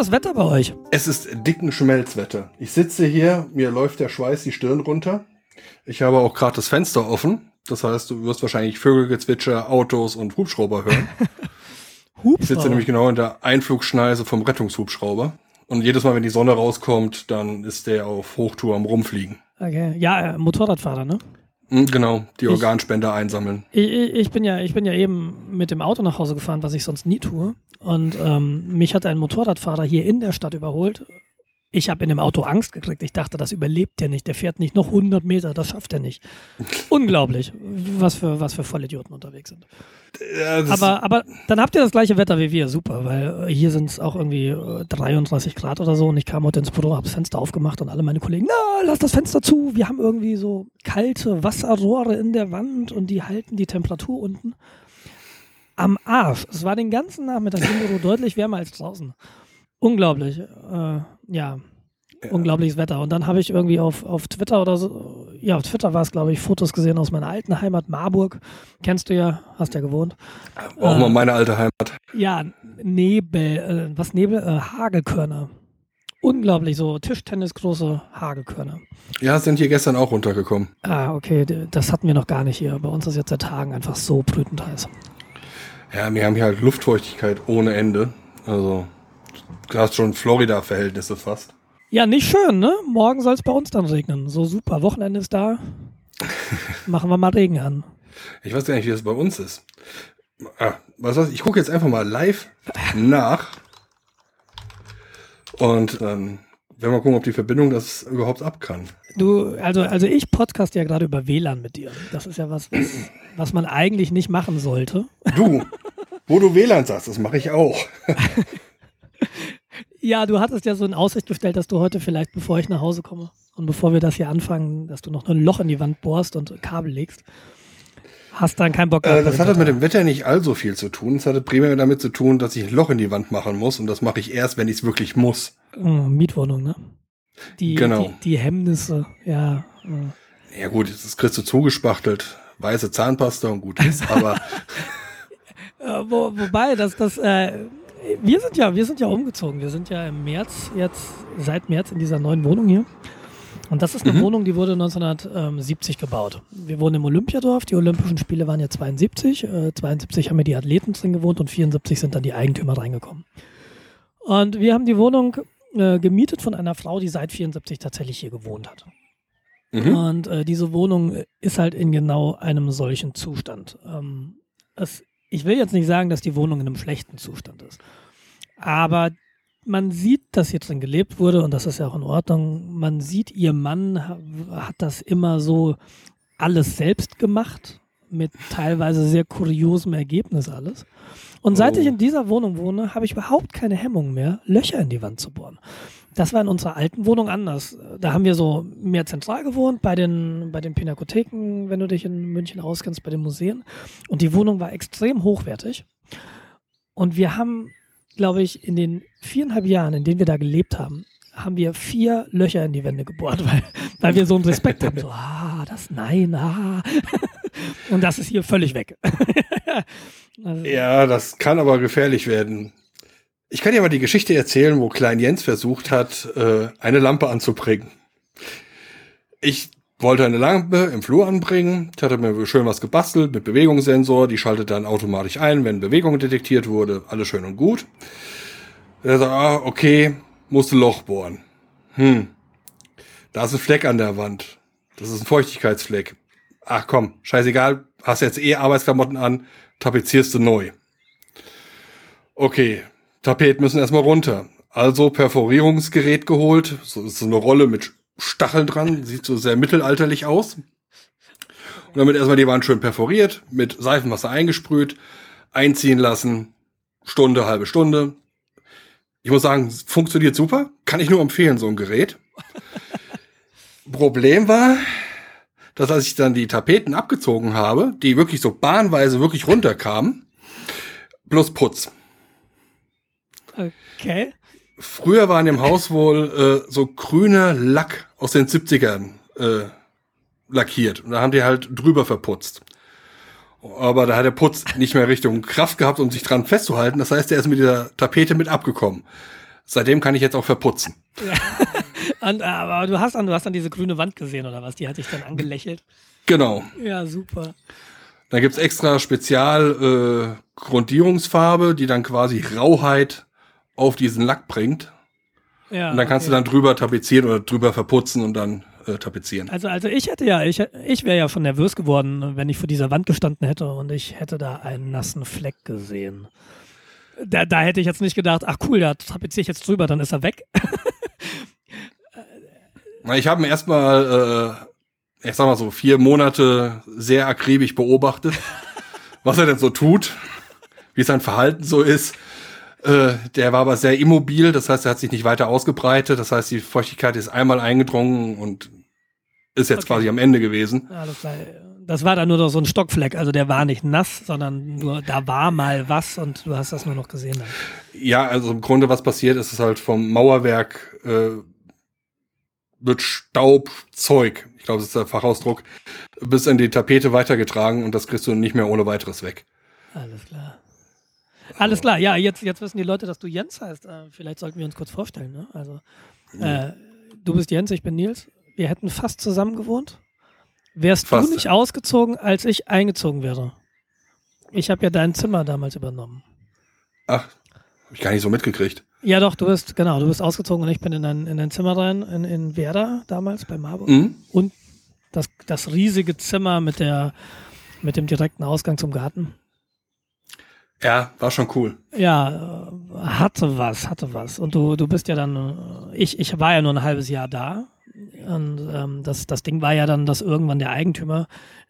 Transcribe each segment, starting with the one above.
Das Wetter bei euch? Es ist dicken Schmelzwetter. Ich sitze hier, mir läuft der Schweiß die Stirn runter. Ich habe auch gerade das Fenster offen. Das heißt, du wirst wahrscheinlich Vögelgezwitscher, Autos und Hubschrauber hören. Hubschrauber. Ich sitze nämlich genau in der Einflugschneise vom Rettungshubschrauber. Und jedes Mal, wenn die Sonne rauskommt, dann ist der auf Hochtour am Rumfliegen. Okay. Ja, äh, Motorradfahrer, ne? Hm, genau, die Organspender einsammeln. Ich, ich, bin ja, ich bin ja eben mit dem Auto nach Hause gefahren, was ich sonst nie tue. Und ähm, mich hat ein Motorradfahrer hier in der Stadt überholt ich habe in dem Auto Angst gekriegt. Ich dachte, das überlebt der nicht. Der fährt nicht noch 100 Meter. Das schafft er nicht. Unglaublich, was für, was für Vollidioten unterwegs sind. Ja, aber, aber dann habt ihr das gleiche Wetter wie wir. Super, weil äh, hier sind es auch irgendwie 33 äh, Grad oder so. Und ich kam heute ins Büro, habe das Fenster aufgemacht und alle meine Kollegen, na, lass das Fenster zu. Wir haben irgendwie so kalte Wasserrohre in der Wand und die halten die Temperatur unten. Am Arsch. Es war den ganzen Nachmittag im Büro deutlich wärmer als draußen. Unglaublich. Äh, ja. ja. Unglaubliches Wetter. Und dann habe ich irgendwie auf, auf Twitter oder so, ja, auf Twitter war es, glaube ich, Fotos gesehen aus meiner alten Heimat Marburg. Kennst du ja, hast ja gewohnt. Auch äh, mal meine alte Heimat. Ja, Nebel, äh, was Nebel? Äh, Hagelkörner. Unglaublich, so Tischtennisgroße Hagelkörner. Ja, sind hier gestern auch runtergekommen. Ah, okay, das hatten wir noch gar nicht hier. Bei uns ist jetzt seit Tagen einfach so brütend heiß. Ja, wir haben hier halt Luftfeuchtigkeit ohne Ende. Also hast schon Florida-Verhältnisse fast. Ja, nicht schön, ne? Morgen soll es bei uns dann regnen. So super. Wochenende ist da. Machen wir mal Regen an. Ich weiß gar nicht, wie das bei uns ist. Ah, was weiß ich, ich gucke jetzt einfach mal live nach. Und dann werden wir gucken, ob die Verbindung das überhaupt ab kann. Du, also, also ich podcast ja gerade über WLAN mit dir. Das ist ja was, was, was man eigentlich nicht machen sollte. Du, wo du WLAN sagst, das mache ich auch. Ja, du hattest ja so in Aussicht gestellt, dass du heute vielleicht, bevor ich nach Hause komme und bevor wir das hier anfangen, dass du noch ein Loch in die Wand bohrst und Kabel legst. Hast dann keinen Bock gehabt. Äh, das hatte mit dem Wetter nicht allzu viel zu tun. Es hatte primär damit zu tun, dass ich ein Loch in die Wand machen muss und das mache ich erst, wenn ich es wirklich muss. Oh, Mietwohnung, ne? Die, genau. Die, die Hemmnisse, ja. Ja gut, das kriegst du zugespachtelt. Weiße Zahnpasta und gut ist, aber. Wo, wobei, dass das, äh, wir sind ja, wir sind ja umgezogen. Wir sind ja im März jetzt, seit März in dieser neuen Wohnung hier. Und das ist eine mhm. Wohnung, die wurde 1970 gebaut. Wir wohnen im Olympiadorf. Die Olympischen Spiele waren ja 72. Äh, 72 haben ja die Athleten drin gewohnt und 74 sind dann die Eigentümer reingekommen. Und wir haben die Wohnung äh, gemietet von einer Frau, die seit 74 tatsächlich hier gewohnt hat. Mhm. Und äh, diese Wohnung ist halt in genau einem solchen Zustand. Ähm, es ich will jetzt nicht sagen, dass die Wohnung in einem schlechten Zustand ist. Aber man sieht, dass hier drin gelebt wurde und das ist ja auch in Ordnung. Man sieht, ihr Mann hat das immer so alles selbst gemacht, mit teilweise sehr kuriosem Ergebnis alles. Und seit oh. ich in dieser Wohnung wohne, habe ich überhaupt keine Hemmung mehr, Löcher in die Wand zu bohren. Das war in unserer alten Wohnung anders. Da haben wir so mehr zentral gewohnt, bei den, bei den Pinakotheken, wenn du dich in München auskennst, bei den Museen. Und die Wohnung war extrem hochwertig. Und wir haben, glaube ich, in den viereinhalb Jahren, in denen wir da gelebt haben, haben wir vier Löcher in die Wände gebohrt, weil, weil wir so einen Respekt haben. So, ah, das, nein, ah. Und das ist hier völlig weg. also, ja, das kann aber gefährlich werden. Ich kann dir mal die Geschichte erzählen, wo Klein Jens versucht hat, äh, eine Lampe anzubringen. Ich wollte eine Lampe im Flur anbringen. Ich hatte mir schön was gebastelt mit Bewegungssensor. Die schaltet dann automatisch ein, wenn Bewegung detektiert wurde. Alles schön und gut. Er sagt, ah, okay, musste Loch bohren. Hm. Da ist ein Fleck an der Wand. Das ist ein Feuchtigkeitsfleck. Ach komm, scheißegal, hast jetzt eh Arbeitsklamotten an, tapezierst du neu. Okay, Tapeten müssen erstmal runter. Also Perforierungsgerät geholt. So ist so eine Rolle mit Stacheln dran. Sieht so sehr mittelalterlich aus. Und damit erstmal die Wand schön perforiert, mit Seifenwasser eingesprüht, einziehen lassen. Stunde, halbe Stunde. Ich muss sagen, funktioniert super. Kann ich nur empfehlen, so ein Gerät. Problem war, dass als ich dann die Tapeten abgezogen habe, die wirklich so bahnweise wirklich runterkamen, bloß Putz. Okay. Früher war in dem Haus wohl äh, so grüner Lack aus den 70ern äh, lackiert. Und da haben die halt drüber verputzt. Aber da hat der Putz nicht mehr Richtung Kraft gehabt, um sich dran festzuhalten. Das heißt, er ist mit dieser Tapete mit abgekommen. Seitdem kann ich jetzt auch verputzen. Ja. und, aber du hast, dann, du hast dann diese grüne Wand gesehen oder was? Die hatte ich dann angelächelt. Genau. Ja, super. Da gibt's extra Spezial äh, Grundierungsfarbe, die dann quasi Rauheit auf diesen Lack bringt. Ja, und dann kannst okay. du dann drüber tapezieren oder drüber verputzen und dann äh, tapezieren. Also, also ich hätte ja, ich, ich wäre ja von nervös geworden, wenn ich vor dieser Wand gestanden hätte und ich hätte da einen nassen Fleck gesehen. Da, da hätte ich jetzt nicht gedacht, ach cool, da tapeziere ich jetzt drüber, dann ist er weg. ich habe ihn erstmal, äh, ich sag mal so, vier Monate sehr akribisch beobachtet, was er denn so tut, wie sein Verhalten so ist. Äh, der war aber sehr immobil, das heißt, er hat sich nicht weiter ausgebreitet. Das heißt, die Feuchtigkeit ist einmal eingedrungen und ist jetzt okay. quasi am Ende gewesen. Das, war, das war dann nur noch so ein Stockfleck. Also der war nicht nass, sondern nur da war mal was und du hast das nur noch gesehen. Dann. Ja, also im Grunde, was passiert ist, ist halt vom Mauerwerk äh, wird Staub, Zeug, ich glaube, das ist der Fachausdruck, bis in die Tapete weitergetragen und das kriegst du nicht mehr ohne weiteres weg. Alles klar. Alles klar, ja, jetzt, jetzt wissen die Leute, dass du Jens heißt. Äh, vielleicht sollten wir uns kurz vorstellen. Ne? Also, äh, du bist Jens, ich bin Nils. Wir hätten fast zusammen gewohnt. Wärst fast. du nicht ausgezogen, als ich eingezogen wäre? Ich habe ja dein Zimmer damals übernommen. Ach, hab ich gar nicht so mitgekriegt. Ja, doch, du bist, genau, du bist ausgezogen und ich bin in dein, in dein Zimmer rein, in, in Werder damals bei Marburg. Mhm. Und das, das riesige Zimmer mit der, mit dem direkten Ausgang zum Garten. Ja, war schon cool. Ja, hatte was, hatte was. Und du, du bist ja dann, ich, ich war ja nur ein halbes Jahr da. Und ähm, das, das Ding war ja dann, dass irgendwann der Eigentümer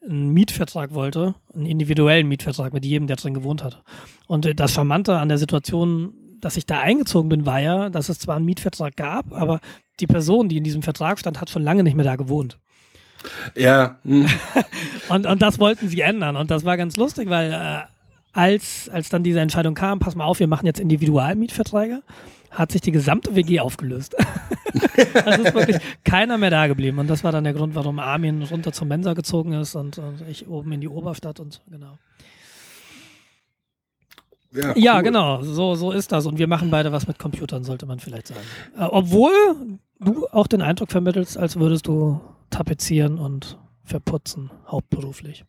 einen Mietvertrag wollte, einen individuellen Mietvertrag mit jedem, der drin gewohnt hat. Und das Charmante an der Situation, dass ich da eingezogen bin, war ja, dass es zwar einen Mietvertrag gab, aber die Person, die in diesem Vertrag stand, hat schon lange nicht mehr da gewohnt. Ja. Hm. und, und das wollten sie ändern. Und das war ganz lustig, weil äh, als, als dann diese Entscheidung kam, pass mal auf, wir machen jetzt Individualmietverträge, hat sich die gesamte WG aufgelöst. also ist wirklich keiner mehr da geblieben. Und das war dann der Grund, warum Armin runter zur Mensa gezogen ist und, und ich oben in die Oberstadt und genau. Ja, cool. ja, genau, so, so ist das. Und wir machen beide was mit Computern, sollte man vielleicht sagen. Äh, obwohl du auch den Eindruck vermittelst, als würdest du tapezieren und verputzen, hauptberuflich.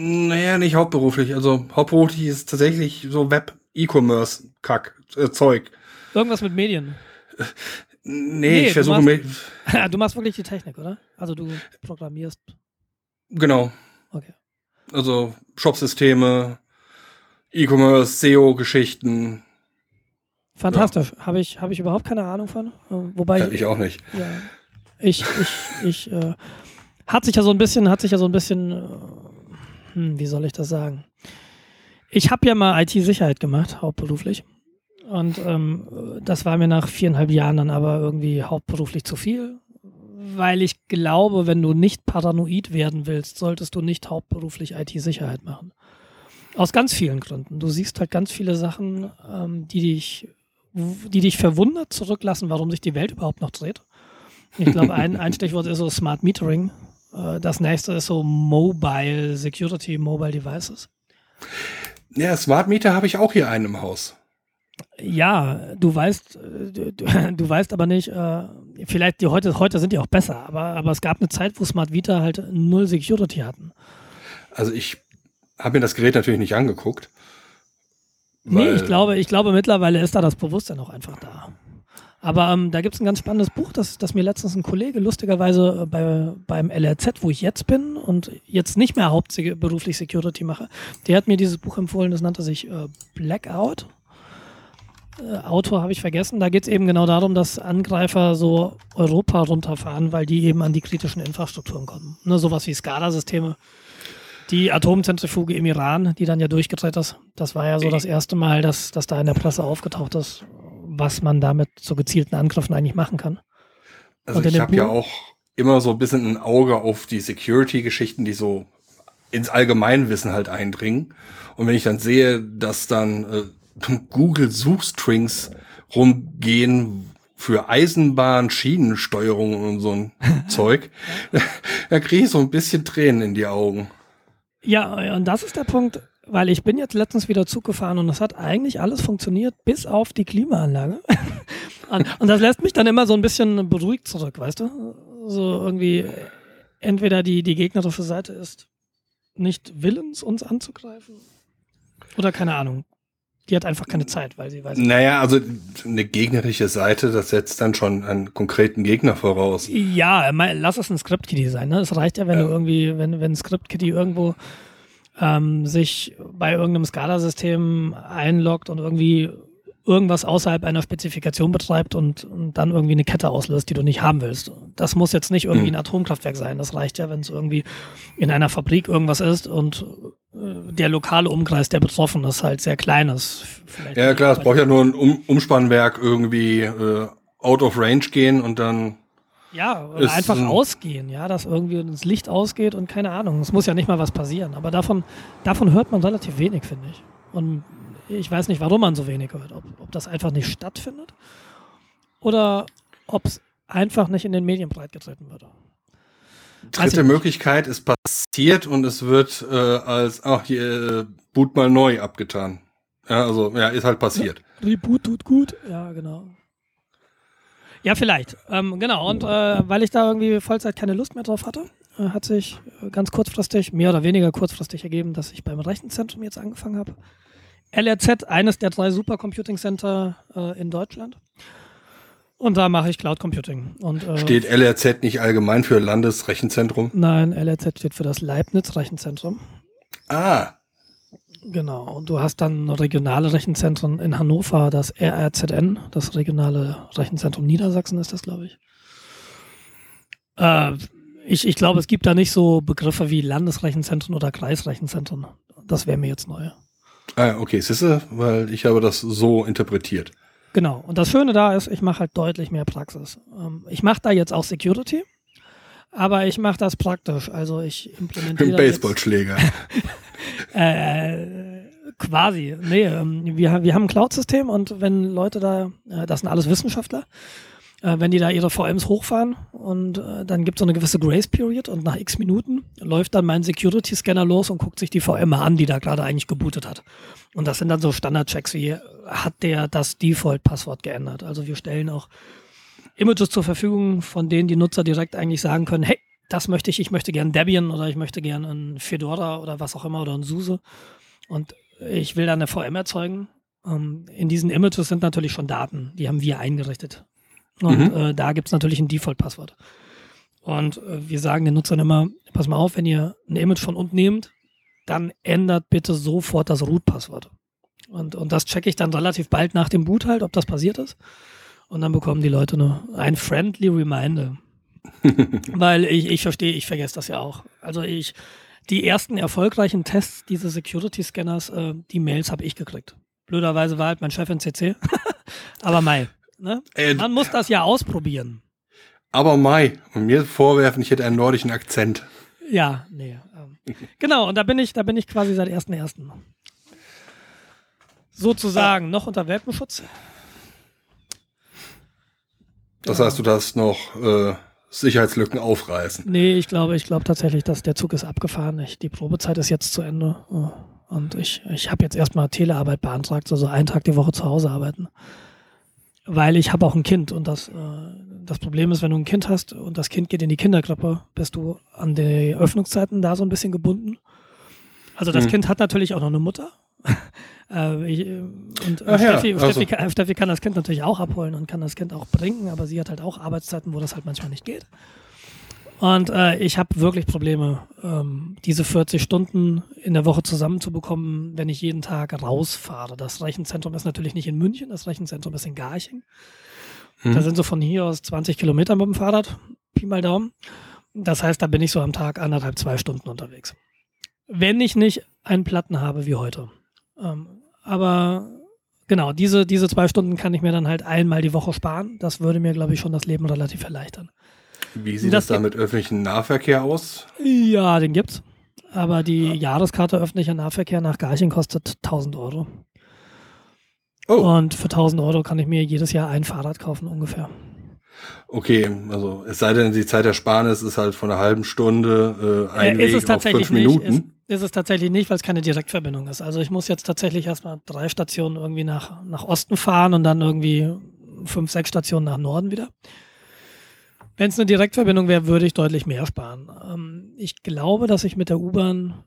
Naja, nicht hauptberuflich. Also hauptberuflich ist tatsächlich so Web-E-Commerce-Kack, äh. Irgendwas mit Medien. Nee, nee ich versuche mir. du machst wirklich die Technik, oder? Also du programmierst. Genau. Okay. Also Shopsysteme, E-Commerce, SEO-Geschichten. Fantastisch. Ja. Habe ich, hab ich überhaupt keine Ahnung von. Äh, wobei. Ja, ich auch nicht. Ja. Ich, ich, ich, äh, hat sich ja so ein bisschen, hat sich ja so ein bisschen äh, hm, wie soll ich das sagen? Ich habe ja mal IT-Sicherheit gemacht, hauptberuflich. Und ähm, das war mir nach viereinhalb Jahren dann aber irgendwie hauptberuflich zu viel, weil ich glaube, wenn du nicht paranoid werden willst, solltest du nicht hauptberuflich IT-Sicherheit machen. Aus ganz vielen Gründen. Du siehst halt ganz viele Sachen, ähm, die dich, die dich verwundert zurücklassen, warum sich die Welt überhaupt noch dreht. Ich glaube, ein, ein Stichwort ist so Smart Metering. Äh, das nächste ist so Mobile Security, Mobile Devices. Ja, Smart Meter habe ich auch hier einen im Haus. Ja, du weißt, äh, du, du weißt aber nicht, äh, vielleicht die heute, heute sind die auch besser, aber, aber es gab eine Zeit, wo Smart Vita halt null Security hatten. Also ich habe mir das Gerät natürlich nicht angeguckt. Nee, ich glaube, ich glaube, mittlerweile ist da das Bewusstsein auch einfach da. Aber ähm, da gibt es ein ganz spannendes Buch, das, das mir letztens ein Kollege lustigerweise äh, bei, beim LRZ, wo ich jetzt bin und jetzt nicht mehr hauptberuflich Security mache, der hat mir dieses Buch empfohlen, das nannte sich äh, Blackout. Äh, Autor habe ich vergessen. Da geht es eben genau darum, dass Angreifer so Europa runterfahren, weil die eben an die kritischen Infrastrukturen kommen. Ne, sowas wie SCADA-Systeme. Die Atomzentrifuge im Iran, die dann ja durchgedreht ist, das war ja so das erste Mal, dass, dass da in der Presse aufgetaucht ist was man damit so gezielten Angriffen eigentlich machen kann. Also ich habe ja auch immer so ein bisschen ein Auge auf die Security-Geschichten, die so ins Allgemeinwissen halt eindringen. Und wenn ich dann sehe, dass dann äh, Google-Suchstrings rumgehen für Eisenbahn, Schienensteuerung und so ein Zeug, da kriege ich so ein bisschen Tränen in die Augen. Ja, und das ist der Punkt, weil ich bin jetzt letztens wieder Zug gefahren und es hat eigentlich alles funktioniert, bis auf die Klimaanlage. und, das lässt mich dann immer so ein bisschen beruhigt zurück, weißt du? So irgendwie, entweder die, die gegnerische Seite ist nicht willens, uns anzugreifen. Oder keine Ahnung. Die hat einfach keine Zeit, weil sie weiß. Naja, also eine gegnerische Seite, das setzt dann schon einen konkreten Gegner voraus. Ja, lass es ein Script-Kitty sein. Ne? Es reicht ja, wenn ja. du irgendwie, wenn, wenn Script-Kitty irgendwo ähm, sich bei irgendeinem SCADA-System einloggt und irgendwie irgendwas außerhalb einer Spezifikation betreibt und, und, dann irgendwie eine Kette auslöst, die du nicht haben willst. Das muss jetzt nicht irgendwie ein mhm. Atomkraftwerk sein. Das reicht ja, wenn es irgendwie in einer Fabrik irgendwas ist und äh, der lokale Umkreis der betroffen ist halt sehr klein ist. ja klar, es braucht ja nur ein um Umspannwerk irgendwie äh, out of range gehen und dann ja, oder einfach ein ausgehen, ja, dass irgendwie das Licht ausgeht und keine Ahnung. Es muss ja nicht mal was passieren. Aber davon, davon hört man relativ wenig, finde ich. Und ich weiß nicht, warum man so wenig hört. Ob, ob das einfach nicht stattfindet oder ob es einfach nicht in den Medien breitgetreten wird. Dritte Möglichkeit ist passiert und es wird äh, als, ach, hier, äh, Boot mal neu abgetan. Ja, also, ja, ist halt passiert. Ja, Reboot tut gut, ja, genau. Ja, vielleicht. Ähm, genau, und äh, weil ich da irgendwie Vollzeit keine Lust mehr drauf hatte, äh, hat sich äh, ganz kurzfristig, mehr oder weniger kurzfristig ergeben, dass ich beim Rechenzentrum jetzt angefangen habe. LRZ, eines der drei Supercomputing Center äh, in Deutschland. Und da mache ich Cloud Computing. Und, äh, steht LRZ nicht allgemein für Landesrechenzentrum? Nein, LRZ steht für das Leibniz Rechenzentrum. Ah. Genau. Und du hast dann regionale Rechenzentren in Hannover, das RRZN, das regionale Rechenzentrum Niedersachsen ist das, glaube ich. Äh, ich. Ich glaube, es gibt da nicht so Begriffe wie Landesrechenzentren oder Kreisrechenzentren. Das wäre mir jetzt neu. Ah, okay, siehste, weil ich habe das so interpretiert. Genau. Und das Schöne da ist, ich mache halt deutlich mehr Praxis. Ähm, ich mache da jetzt auch Security, aber ich mache das praktisch. Also ich implementiere. Ein Baseballschläger. äh, quasi. Nee, ähm, wir, wir haben ein Cloud-System und wenn Leute da, äh, das sind alles Wissenschaftler, äh, wenn die da ihre VMs hochfahren und äh, dann gibt es so eine gewisse Grace Period und nach x Minuten läuft dann mein Security Scanner los und guckt sich die VM an, die da gerade eigentlich gebootet hat. Und das sind dann so Standardchecks wie, hat der das Default-Passwort geändert? Also wir stellen auch Images zur Verfügung, von denen die Nutzer direkt eigentlich sagen können, hey, das möchte ich, ich möchte gern Debian oder ich möchte gern ein Fedora oder was auch immer oder ein SUSE und ich will da eine VM erzeugen. Ähm, in diesen Images sind natürlich schon Daten, die haben wir eingerichtet. Und mhm. äh, da gibt es natürlich ein Default-Passwort. Und äh, wir sagen den Nutzern immer, pass mal auf, wenn ihr ein Image von unten nehmt, dann ändert bitte sofort das Root-Passwort. Und, und das checke ich dann relativ bald nach dem Boot halt, ob das passiert ist. Und dann bekommen die Leute eine, ein friendly Reminder. Weil ich, ich verstehe, ich vergesse das ja auch. Also ich, die ersten erfolgreichen Tests dieses Security-Scanners, äh, die Mails habe ich gekriegt. Blöderweise war halt mein Chef in CC. Aber Mai. Ne? Äh, Man muss das ja ausprobieren. Aber Mai, und mir vorwerfen, ich hätte einen nordischen Akzent. Ja, nee. Ähm, genau, und da bin ich, da bin ich quasi seit 1.1. Sozusagen ah. noch unter Welpenschutz. Das heißt, du darfst noch äh, Sicherheitslücken aufreißen. Nee, ich glaube, ich glaube tatsächlich, dass der Zug ist abgefahren. Ich, die Probezeit ist jetzt zu Ende. Und ich, ich habe jetzt erstmal Telearbeit beantragt, also einen Tag die Woche zu Hause arbeiten weil ich habe auch ein Kind und das, äh, das Problem ist, wenn du ein Kind hast und das Kind geht in die Kinderkrippe, bist du an die Öffnungszeiten da so ein bisschen gebunden. Also das mhm. Kind hat natürlich auch noch eine Mutter. äh, ich, und Ach Steffi, ja, also. Steffi, Steffi, kann das Kind natürlich auch abholen und kann das Kind auch bringen, aber sie hat halt auch Arbeitszeiten, wo das halt manchmal nicht geht. Und äh, ich habe wirklich Probleme, ähm, diese 40 Stunden in der Woche zusammenzubekommen, wenn ich jeden Tag rausfahre. Das Rechenzentrum ist natürlich nicht in München, das Rechenzentrum ist in Garching. Hm. Da sind so von hier aus 20 Kilometer mit dem Fahrrad, Pi mal Daumen. Das heißt, da bin ich so am Tag anderthalb, zwei Stunden unterwegs. Wenn ich nicht einen Platten habe wie heute. Ähm, aber genau, diese, diese zwei Stunden kann ich mir dann halt einmal die Woche sparen. Das würde mir, glaube ich, schon das Leben relativ erleichtern. Wie sieht das, das da mit öffentlichem Nahverkehr aus? Ja, den gibt's. Aber die ja. Jahreskarte öffentlicher Nahverkehr nach Garching kostet 1000 Euro. Oh. Und für 1000 Euro kann ich mir jedes Jahr ein Fahrrad kaufen ungefähr. Okay, also es sei denn, die Zeit der Sparnis ist halt von einer halben Stunde äh, ein äh, Weg auf fünf Minuten. Nicht. Ist es tatsächlich nicht, weil es keine Direktverbindung ist. Also ich muss jetzt tatsächlich erstmal drei Stationen irgendwie nach, nach Osten fahren und dann irgendwie fünf, sechs Stationen nach Norden wieder. Wenn es eine Direktverbindung wäre, würde ich deutlich mehr sparen. Ähm, ich glaube, dass ich mit der U-Bahn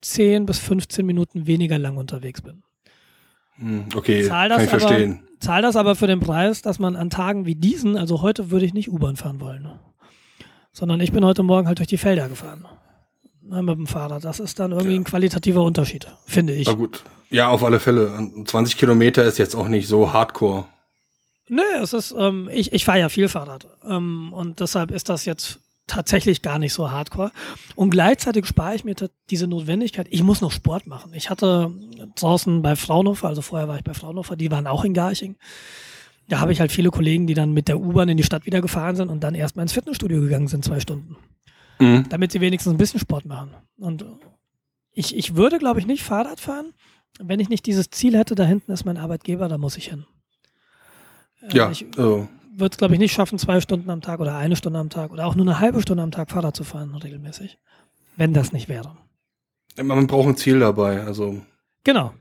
10 bis 15 Minuten weniger lang unterwegs bin. Hm, okay, zahl das kann ich aber, verstehen. Zahl das aber für den Preis, dass man an Tagen wie diesen, also heute würde ich nicht U-Bahn fahren wollen, sondern ich bin heute Morgen halt durch die Felder gefahren ne, mit dem Fahrrad. Das ist dann irgendwie ja. ein qualitativer Unterschied, finde ich. Na gut. Ja, auf alle Fälle. 20 Kilometer ist jetzt auch nicht so hardcore. Nö, es ist, ähm, ich, ich fahre ja viel Fahrrad. Ähm, und deshalb ist das jetzt tatsächlich gar nicht so hardcore. Und gleichzeitig spare ich mir diese Notwendigkeit, ich muss noch Sport machen. Ich hatte draußen bei Fraunhofer, also vorher war ich bei Fraunhofer, die waren auch in Garching. Da habe ich halt viele Kollegen, die dann mit der U-Bahn in die Stadt wieder gefahren sind und dann erstmal ins Fitnessstudio gegangen sind, zwei Stunden mhm. damit sie wenigstens ein bisschen Sport machen. Und ich, ich würde, glaube ich, nicht Fahrrad fahren, wenn ich nicht dieses Ziel hätte, da hinten ist mein Arbeitgeber, da muss ich hin. Äh, ja. Ich oh. würde es, glaube ich, nicht schaffen, zwei Stunden am Tag oder eine Stunde am Tag oder auch nur eine halbe Stunde am Tag Fahrrad zu fahren, regelmäßig. Wenn das nicht wäre. Man braucht ein Ziel dabei, also. Genau.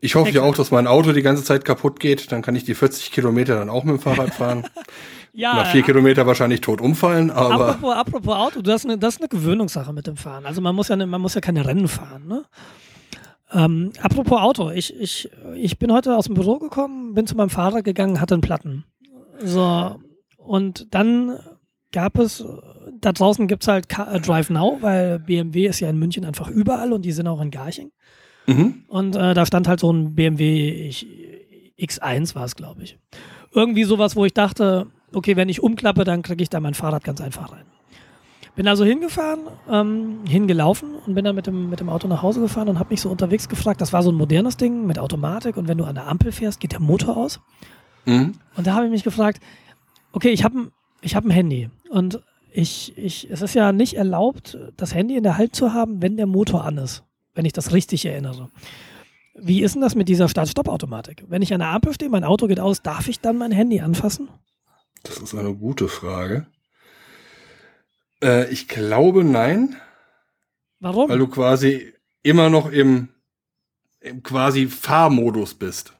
Ich hoffe ja auch, dass mein Auto die ganze Zeit kaputt geht. Dann kann ich die 40 Kilometer dann auch mit dem Fahrrad fahren. ja, Nach vier Kilometer wahrscheinlich tot umfallen, aber. Apropos, apropos Auto, das ist, eine, das ist eine Gewöhnungssache mit dem Fahren. Also man muss ja, man muss ja keine Rennen fahren, ne? Ähm, apropos Auto, ich, ich, ich bin heute aus dem Büro gekommen, bin zu meinem Fahrer gegangen, hatte einen Platten. So, und dann gab es, da draußen gibt es halt Car Drive Now, weil BMW ist ja in München einfach überall und die sind auch in Garching. Mhm. Und äh, da stand halt so ein BMW ich, X1 war es, glaube ich. Irgendwie sowas, wo ich dachte, okay, wenn ich umklappe, dann kriege ich da mein Fahrrad ganz einfach rein. Bin also hingefahren, ähm, hingelaufen und bin dann mit dem, mit dem Auto nach Hause gefahren und habe mich so unterwegs gefragt, das war so ein modernes Ding mit Automatik und wenn du an der Ampel fährst, geht der Motor aus. Mhm. Und da habe ich mich gefragt, okay, ich habe ich hab ein Handy und ich, ich, es ist ja nicht erlaubt, das Handy in der Hand zu haben, wenn der Motor an ist wenn ich das richtig erinnere. Wie ist denn das mit dieser Start-Stopp-Automatik? Wenn ich an der Ampel stehe, mein Auto geht aus, darf ich dann mein Handy anfassen? Das ist eine gute Frage. Äh, ich glaube nein. Warum? Weil du quasi immer noch im, im quasi Fahrmodus bist.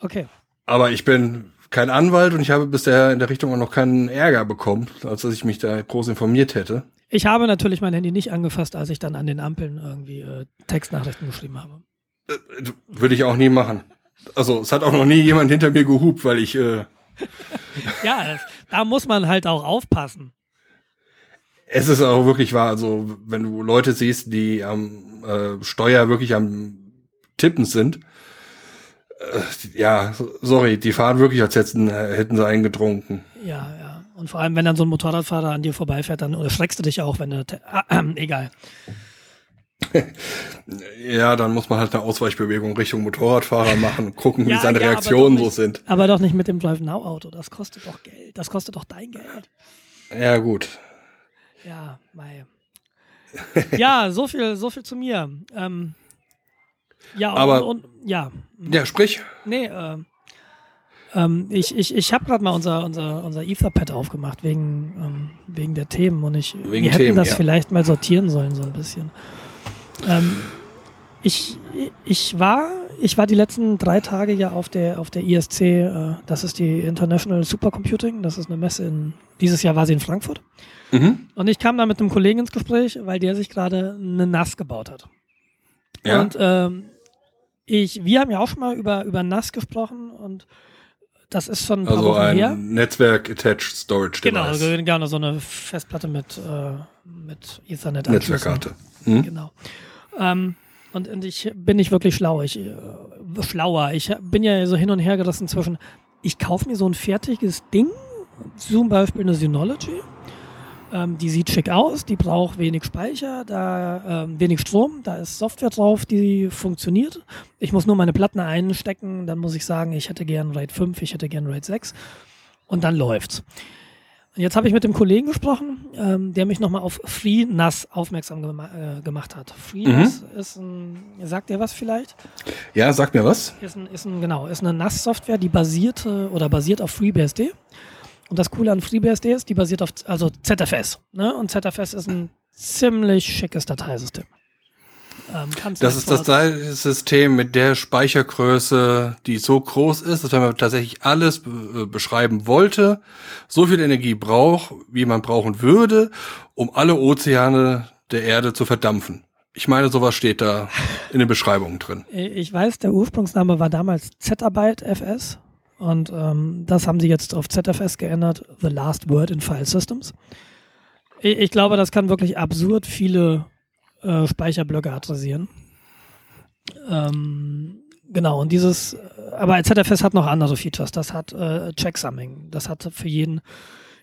Okay. Aber ich bin kein Anwalt und ich habe bisher in der Richtung auch noch keinen Ärger bekommen, als dass ich mich da groß informiert hätte. Ich habe natürlich mein Handy nicht angefasst, als ich dann an den Ampeln irgendwie äh, Textnachrichten geschrieben habe. Äh, würde ich auch nie machen. Also es hat auch noch nie jemand hinter mir gehupt, weil ich. Äh ja, da muss man halt auch aufpassen. Es ist auch wirklich wahr. Also wenn du Leute siehst, die am äh, Steuer wirklich am Tippen sind, äh, ja, sorry, die fahren wirklich, als hätten, hätten sie eingetrunken. Ja, ja. Und vor allem, wenn dann so ein Motorradfahrer an dir vorbeifährt, dann erschreckst du dich auch, wenn du. Äh, egal. ja, dann muss man halt eine Ausweichbewegung Richtung Motorradfahrer machen und gucken, ja, wie seine ja, Reaktionen nicht, so sind. Aber doch nicht mit dem Drive Now Auto. Das kostet doch Geld. Das kostet doch dein Geld. Ja, gut. Ja, mei. ja, so viel, so viel zu mir. Ähm, ja, und, aber und, ja. Ja, sprich. Nee, äh, ähm, ich ich, ich habe gerade mal unser, unser, unser Etherpad aufgemacht wegen, ähm, wegen der Themen und ich wegen wir hätten Themen, das ja. vielleicht mal sortieren sollen, so ein bisschen. Ähm, ich, ich war, ich war die letzten drei Tage ja auf der, auf der ISC, äh, das ist die International Supercomputing, das ist eine Messe in, dieses Jahr war sie in Frankfurt. Mhm. Und ich kam da mit einem Kollegen ins Gespräch, weil der sich gerade eine NAS gebaut hat. Ja. Und ähm, ich, wir haben ja auch schon mal über, über NAS gesprochen und das ist schon ein paar also Wochen ein her. Netzwerk-Attached Storage genau, Device. Genau, genau, so eine Festplatte mit, äh, mit Ethernet. Netzwerkkarte. Hm? Genau. Ähm, und, und ich bin nicht wirklich schlau. Ich, äh, schlauer. Ich bin ja so hin und her gerissen zwischen, ich kaufe mir so ein fertiges Ding, zum Beispiel eine Synology, ähm, die sieht schick aus, die braucht wenig Speicher, da ähm, wenig Strom, da ist Software drauf, die funktioniert. Ich muss nur meine Platten einstecken, dann muss ich sagen, ich hätte gern RAID 5, ich hätte gern RAID 6 und dann läuft's. Und jetzt habe ich mit dem Kollegen gesprochen, ähm, der mich nochmal auf FreeNAS aufmerksam gema äh, gemacht hat. FreeNAS mhm. ist ein, sagt ihr was vielleicht? Ja, sagt mir was. Ist ein, ist ein genau, ist eine NAS-Software, die basierte oder basiert auf FreeBSD. Und das Coole an FreeBSD ist, die basiert auf also ZFS. Ne? Und ZFS ist ein ziemlich schickes Dateisystem. Ähm, das ist das Dateisystem mit der Speichergröße, die so groß ist, dass wenn man tatsächlich alles be beschreiben wollte, so viel Energie braucht, wie man brauchen würde, um alle Ozeane der Erde zu verdampfen. Ich meine, sowas steht da in den Beschreibungen drin. Ich weiß, der Ursprungsname war damals Zettabyte FS und ähm, das haben sie jetzt auf ZFS geändert, The Last Word in File Systems. Ich, ich glaube, das kann wirklich absurd viele äh, Speicherblöcke adressieren. Ähm, genau, und dieses, aber ZFS hat noch andere Features. Das hat äh, Checksumming. Das hat für jeden,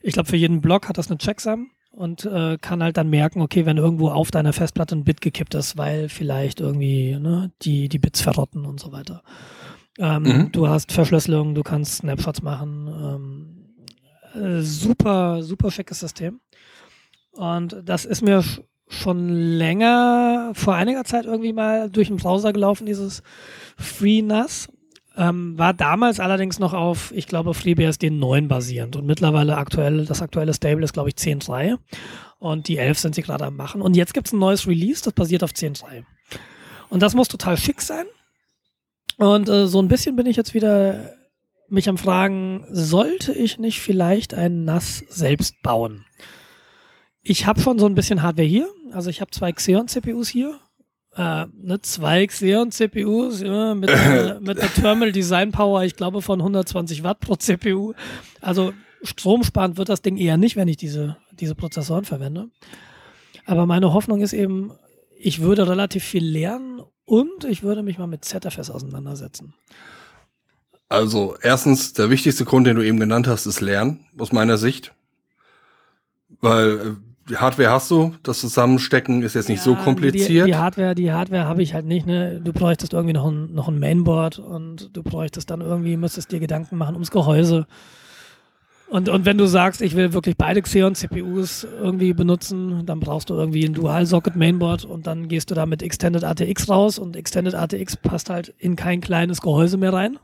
ich glaube, für jeden Block hat das eine Checksum und äh, kann halt dann merken, okay, wenn irgendwo auf deiner Festplatte ein Bit gekippt ist, weil vielleicht irgendwie ne, die, die Bits verrotten und so weiter. Ähm, mhm. Du hast Verschlüsselung, du kannst Snapshots machen. Ähm, äh, super, super schickes System. Und das ist mir schon länger, vor einiger Zeit irgendwie mal durch den Browser gelaufen, dieses FreeNAS. Ähm, war damals allerdings noch auf, ich glaube, FreeBSD 9 basierend und mittlerweile aktuell, das aktuelle Stable ist, glaube ich, 10.3 und die 11 sind sie gerade am machen. Und jetzt gibt es ein neues Release, das basiert auf 10.3. Und das muss total schick sein. Und äh, so ein bisschen bin ich jetzt wieder mich am Fragen, sollte ich nicht vielleicht ein NAS selbst bauen? Ich habe schon so ein bisschen Hardware hier. Also ich habe zwei Xeon-CPUs hier äh, ne, zwei Xeon-CPUs ja, mit, äh, mit der Thermal Design Power, ich glaube von 120 Watt pro CPU. Also stromsparend wird das Ding eher nicht, wenn ich diese, diese Prozessoren verwende. Aber meine Hoffnung ist eben, ich würde relativ viel lernen und ich würde mich mal mit ZFS auseinandersetzen. Also erstens, der wichtigste Grund, den du eben genannt hast, ist Lernen, aus meiner Sicht. Weil äh, die Hardware hast du, das Zusammenstecken ist jetzt nicht ja, so kompliziert. Die, die Hardware, die Hardware habe ich halt nicht. Ne? Du bräuchtest irgendwie noch ein, noch ein Mainboard und du bräuchtest dann irgendwie, müsstest dir Gedanken machen ums Gehäuse. Und, und wenn du sagst, ich will wirklich beide Xeon-CPUs irgendwie benutzen, dann brauchst du irgendwie ein Dual-Socket-Mainboard und dann gehst du da mit Extended ATX raus und Extended ATX passt halt in kein kleines Gehäuse mehr rein.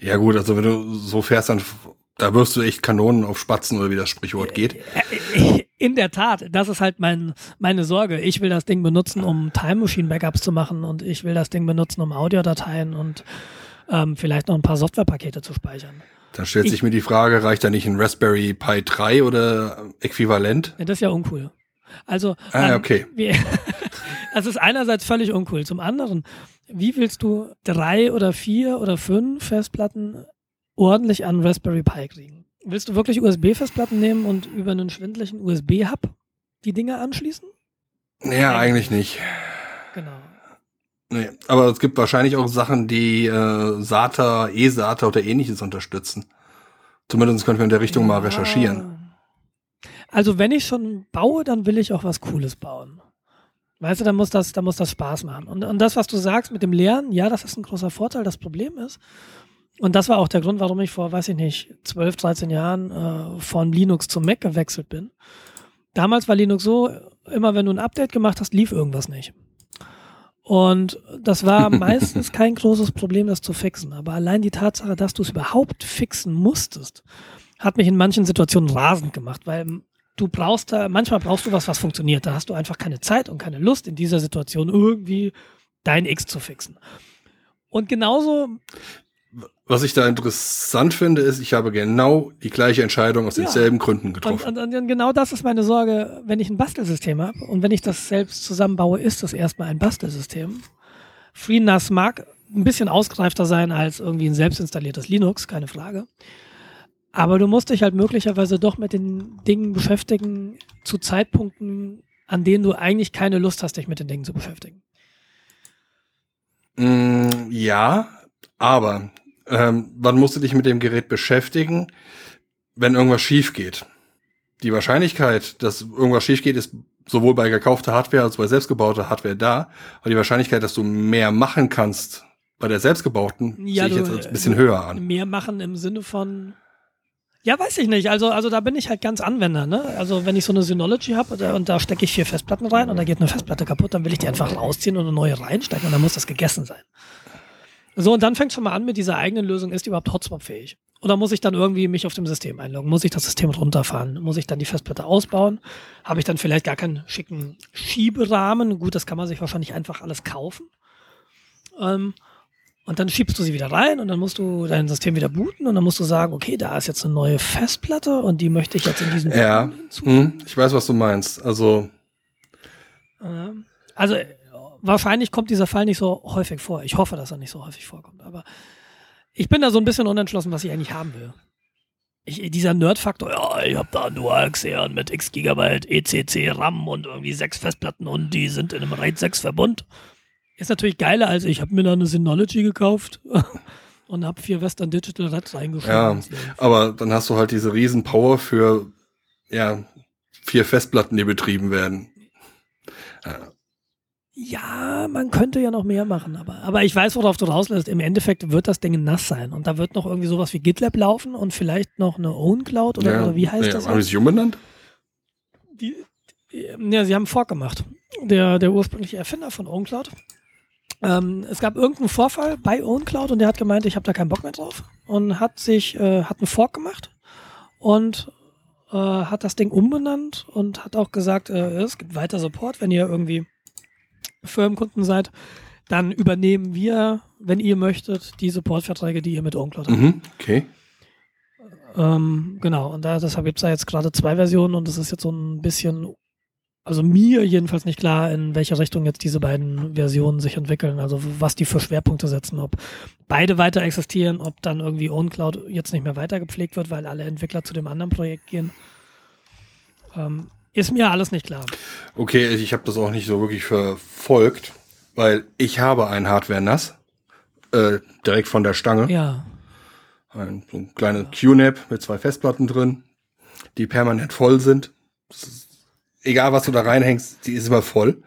Ja gut, also wenn du so fährst, dann da wirst du echt Kanonen auf Spatzen oder wie das Sprichwort geht. In der Tat, das ist halt mein, meine Sorge. Ich will das Ding benutzen, um Time Machine Backups zu machen und ich will das Ding benutzen, um Audiodateien und ähm, vielleicht noch ein paar Softwarepakete zu speichern. Dann stellt ich, sich mir die Frage, reicht da nicht ein Raspberry Pi 3 oder äquivalent? Ja, das ist ja uncool. Also, ah, ähm, okay. Wie, das ist einerseits völlig uncool. Zum anderen, wie willst du drei oder vier oder fünf Festplatten ordentlich an Raspberry Pi kriegen. Willst du wirklich USB-Festplatten nehmen und über einen schwindlichen USB-Hub die Dinge anschließen? Ja, eigentlich nicht. Genau. Nee, aber es gibt wahrscheinlich auch Sachen, die äh, SATA, eSATA oder ähnliches unterstützen. Zumindest können wir in der Richtung ja. mal recherchieren. Also wenn ich schon baue, dann will ich auch was Cooles bauen. Weißt du, dann muss das, dann muss das Spaß machen. Und, und das, was du sagst mit dem Lernen, ja, das ist ein großer Vorteil. Das Problem ist, und das war auch der Grund, warum ich vor, weiß ich nicht, 12, 13 Jahren äh, von Linux zum Mac gewechselt bin. Damals war Linux so, immer wenn du ein Update gemacht hast, lief irgendwas nicht. Und das war meistens kein großes Problem, das zu fixen. Aber allein die Tatsache, dass du es überhaupt fixen musstest, hat mich in manchen Situationen rasend gemacht, weil du brauchst da, manchmal brauchst du was, was funktioniert. Da hast du einfach keine Zeit und keine Lust, in dieser Situation irgendwie dein X zu fixen. Und genauso was ich da interessant finde, ist, ich habe genau die gleiche Entscheidung aus ja. denselben Gründen getroffen. Und, und, und, genau das ist meine Sorge, wenn ich ein Bastelsystem habe und wenn ich das selbst zusammenbaue, ist das erstmal ein Bastelsystem. FreeNAS mag ein bisschen ausgereifter sein als irgendwie ein selbst installiertes Linux, keine Frage. Aber du musst dich halt möglicherweise doch mit den Dingen beschäftigen zu Zeitpunkten, an denen du eigentlich keine Lust hast, dich mit den Dingen zu beschäftigen. Mm, ja, aber ähm, wann musst du dich mit dem Gerät beschäftigen, wenn irgendwas schief geht? Die Wahrscheinlichkeit, dass irgendwas schief geht, ist sowohl bei gekaufter Hardware als auch bei selbstgebauter Hardware da. Aber die Wahrscheinlichkeit, dass du mehr machen kannst bei der selbstgebauten, ja, sehe ich jetzt ein bisschen höher an. Mehr machen im Sinne von ja, weiß ich nicht. Also, also da bin ich halt ganz Anwender. Ne? Also wenn ich so eine Synology habe und, und da stecke ich vier Festplatten rein und da geht eine Festplatte kaputt, dann will ich die einfach rausziehen und eine neue reinstecken und dann muss das gegessen sein. So, und dann fängt schon mal an mit dieser eigenen Lösung, ist die überhaupt Hotspot-fähig? Oder muss ich dann irgendwie mich auf dem System einloggen? Muss ich das System runterfahren? Muss ich dann die Festplatte ausbauen? Habe ich dann vielleicht gar keinen schicken Schieberahmen? Gut, das kann man sich wahrscheinlich einfach alles kaufen. Ähm, und dann schiebst du sie wieder rein und dann musst du dein System wieder booten und dann musst du sagen, okay, da ist jetzt eine neue Festplatte und die möchte ich jetzt in diesen Ja, hm, ich weiß, was du meinst. Also ähm, also wahrscheinlich kommt dieser Fall nicht so häufig vor. Ich hoffe, dass er nicht so häufig vorkommt. Aber ich bin da so ein bisschen unentschlossen, was ich eigentlich haben will. Ich, dieser Nerd-Faktor, ja, ich habe da Dual Xeon mit x Gigabyte ECC RAM und irgendwie sechs Festplatten und die sind in einem RAID 6 Verbund. Ist natürlich geiler, als ich habe mir da eine Synology gekauft und habe vier Western Digital Reds reingeschoben. Ja, aber dann hast du halt diese riesen Power für ja, vier Festplatten, die betrieben werden. Ja. Ja, man könnte ja noch mehr machen, aber, aber ich weiß, worauf du rauslässt. Im Endeffekt wird das Ding nass sein und da wird noch irgendwie sowas wie GitLab laufen und vielleicht noch eine Own Cloud oder, ja, oder wie heißt ja, das? Haben sie umbenannt? Die, ja, sie haben Fork gemacht. Der, der ursprüngliche Erfinder von OwnCloud ähm, es gab irgendeinen Vorfall bei OwnCloud und der hat gemeint, ich habe da keinen Bock mehr drauf und hat sich, äh, hat einen Fork gemacht und äh, hat das Ding umbenannt und hat auch gesagt, äh, es gibt weiter Support, wenn ihr irgendwie Firmenkunden seid, dann übernehmen wir, wenn ihr möchtet, die Supportverträge, die ihr mit OwnCloud habt. Mhm, okay. Ähm, genau, und da, deshalb gibt es da jetzt gerade zwei Versionen und es ist jetzt so ein bisschen also mir jedenfalls nicht klar, in welche Richtung jetzt diese beiden Versionen sich entwickeln. Also was die für Schwerpunkte setzen, ob beide weiter existieren, ob dann irgendwie OwnCloud jetzt nicht mehr weiter gepflegt wird, weil alle Entwickler zu dem anderen Projekt gehen. Ähm, ist mir alles nicht klar. Okay, ich habe das auch nicht so wirklich verfolgt, weil ich habe ein Hardware-NAS äh, direkt von der Stange. Ja. Ein, so ein kleines ja. QNAP mit zwei Festplatten drin, die permanent voll sind. Ist egal was du da reinhängst, die ist immer voll.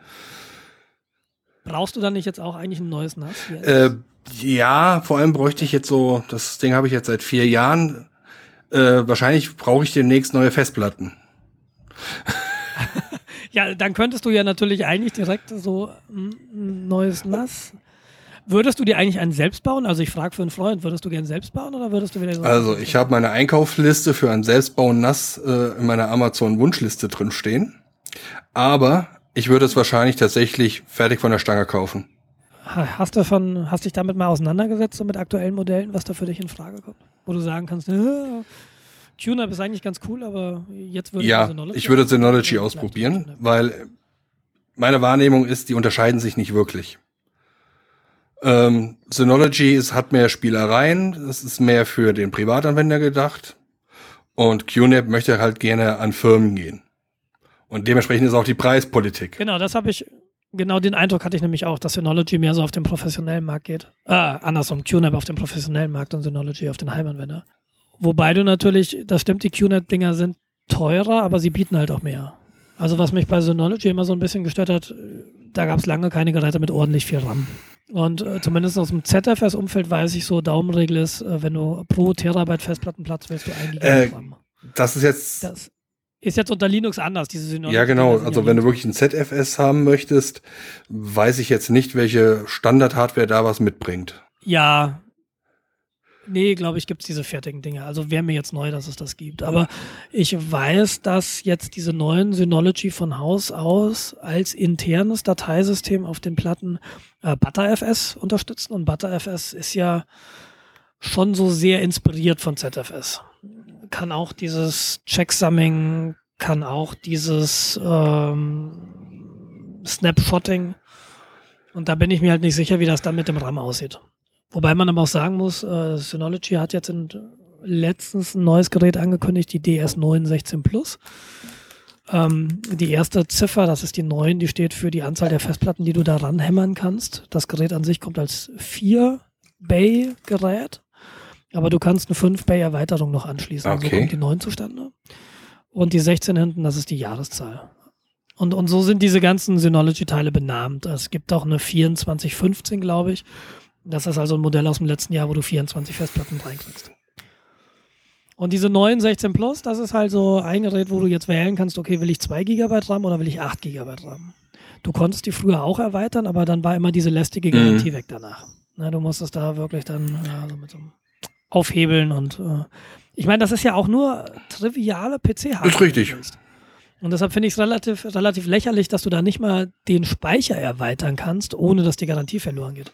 Brauchst du dann nicht jetzt auch eigentlich ein neues NAS? Äh, ja, vor allem bräuchte ich jetzt so, das Ding habe ich jetzt seit vier Jahren. Äh, wahrscheinlich brauche ich demnächst neue Festplatten. Ja, dann könntest du ja natürlich eigentlich direkt so ein neues NAS. Würdest du dir eigentlich einen selbst bauen? Also ich frage für einen Freund, würdest du gerne selbst bauen oder würdest du wieder so Also ich habe meine Einkaufsliste für ein Selbstbauen NAS äh, in meiner Amazon Wunschliste drin stehen. Aber ich würde es wahrscheinlich tatsächlich fertig von der Stange kaufen. Hast du von, hast dich damit mal auseinandergesetzt, so mit aktuellen Modellen, was da für dich in Frage kommt? Wo du sagen kannst, äh, TuneUp ist eigentlich ganz cool, aber jetzt würde ja, ich Synology ich würde Synology ausprobieren, weil meine Wahrnehmung ist, die unterscheiden sich nicht wirklich. Ähm, Synology ist, hat mehr Spielereien, es ist mehr für den Privatanwender gedacht und QNAP möchte halt gerne an Firmen gehen. Und dementsprechend ist auch die Preispolitik. Genau, das habe ich, genau den Eindruck hatte ich nämlich auch, dass Synology mehr so auf den professionellen Markt geht. Äh, andersrum, QNAP auf den professionellen Markt und Synology auf den Heimanwender. Wobei du natürlich, das stimmt, die QNAP-Dinger sind teurer, aber sie bieten halt auch mehr. Also was mich bei Synology immer so ein bisschen gestört hat, da gab es lange keine Geräte mit ordentlich viel RAM. Und äh, zumindest aus dem ZFS-Umfeld weiß ich so, Daumenregel ist, äh, wenn du pro Terabyte Festplattenplatz willst du Gigabyte äh, RAM. Das ist jetzt das, ist jetzt unter Linux anders, diese Synonym. Ja, genau. Also wenn du wirklich ein ZFS haben möchtest, weiß ich jetzt nicht, welche Standard-Hardware da was mitbringt. Ja. Nee, glaube ich, gibt es diese fertigen Dinge. Also wäre mir jetzt neu, dass es das gibt. Aber ich weiß, dass jetzt diese neuen Synology von Haus aus als internes Dateisystem auf den Platten äh, ButterFS unterstützen. Und ButterFS ist ja schon so sehr inspiriert von ZFS kann auch dieses Checksumming, kann auch dieses ähm, Snapshotting. Und da bin ich mir halt nicht sicher, wie das dann mit dem RAM aussieht. Wobei man aber auch sagen muss, äh, Synology hat jetzt in, letztens ein neues Gerät angekündigt, die DS916 Plus. Ähm, die erste Ziffer, das ist die 9, die steht für die Anzahl der Festplatten, die du da ranhämmern kannst. Das Gerät an sich kommt als 4-Bay-Gerät. Aber du kannst eine 5-Bay-Erweiterung noch anschließen. Okay. Also kommt die 9 zustande. Und die 16 hinten, das ist die Jahreszahl. Und, und so sind diese ganzen Synology-Teile benannt. Es gibt auch eine 2415, glaube ich. Das ist also ein Modell aus dem letzten Jahr, wo du 24 Festplatten reinkriegst. Und diese neuen 16 Plus, das ist halt so ein Gerät, wo du jetzt wählen kannst, okay, will ich 2 GB RAM oder will ich 8 GB RAM? Du konntest die früher auch erweitern, aber dann war immer diese lästige Garantie mhm. weg danach. Na, du musstest da wirklich dann ja, so mit so einem aufhebeln und äh, ich meine, das ist ja auch nur triviale PC-Hardware. Ist richtig. Und deshalb finde ich es relativ, relativ lächerlich, dass du da nicht mal den Speicher erweitern kannst, ohne dass die Garantie verloren geht.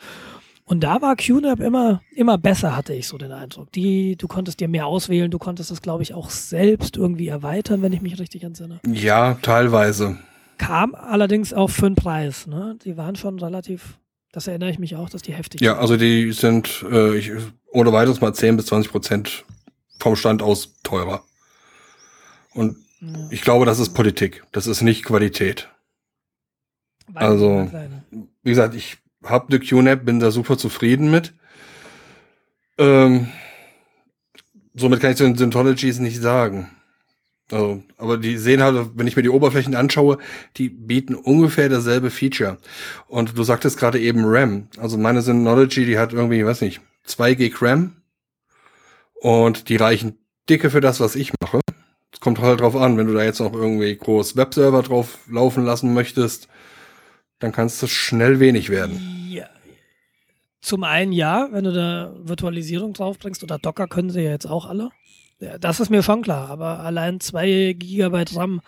Und da war QNAP immer, immer besser, hatte ich so den Eindruck. Die, du konntest dir mehr auswählen, du konntest es, glaube ich, auch selbst irgendwie erweitern, wenn ich mich richtig entsinne. Ja, teilweise. Kam allerdings auch für einen Preis. Ne? Die waren schon relativ, das erinnere ich mich auch, dass die heftig Ja, also die sind äh, ich, ohne weiteres mal 10 bis 20 Prozent vom Stand aus teurer. Und ja. ich glaube, das ist Politik. Das ist nicht Qualität. Weiß also, wie gesagt, ich hab eine QNAP, bin da super zufrieden mit. Ähm, somit kann ich zu den Syntologies nicht sagen. Also, aber die sehen halt, wenn ich mir die Oberflächen anschaue, die bieten ungefähr dasselbe Feature. Und du sagtest gerade eben RAM. Also meine Synology, die hat irgendwie, weiß nicht, 2 Gig RAM. Und die reichen dicke für das, was ich mache. Es kommt halt drauf an, wenn du da jetzt noch irgendwie groß Webserver drauf laufen lassen möchtest, dann kannst du schnell wenig werden. Ja. Zum einen ja, wenn du da Virtualisierung draufbringst oder Docker können sie ja jetzt auch alle. Ja, das ist mir schon klar, aber allein zwei Gigabyte RAM.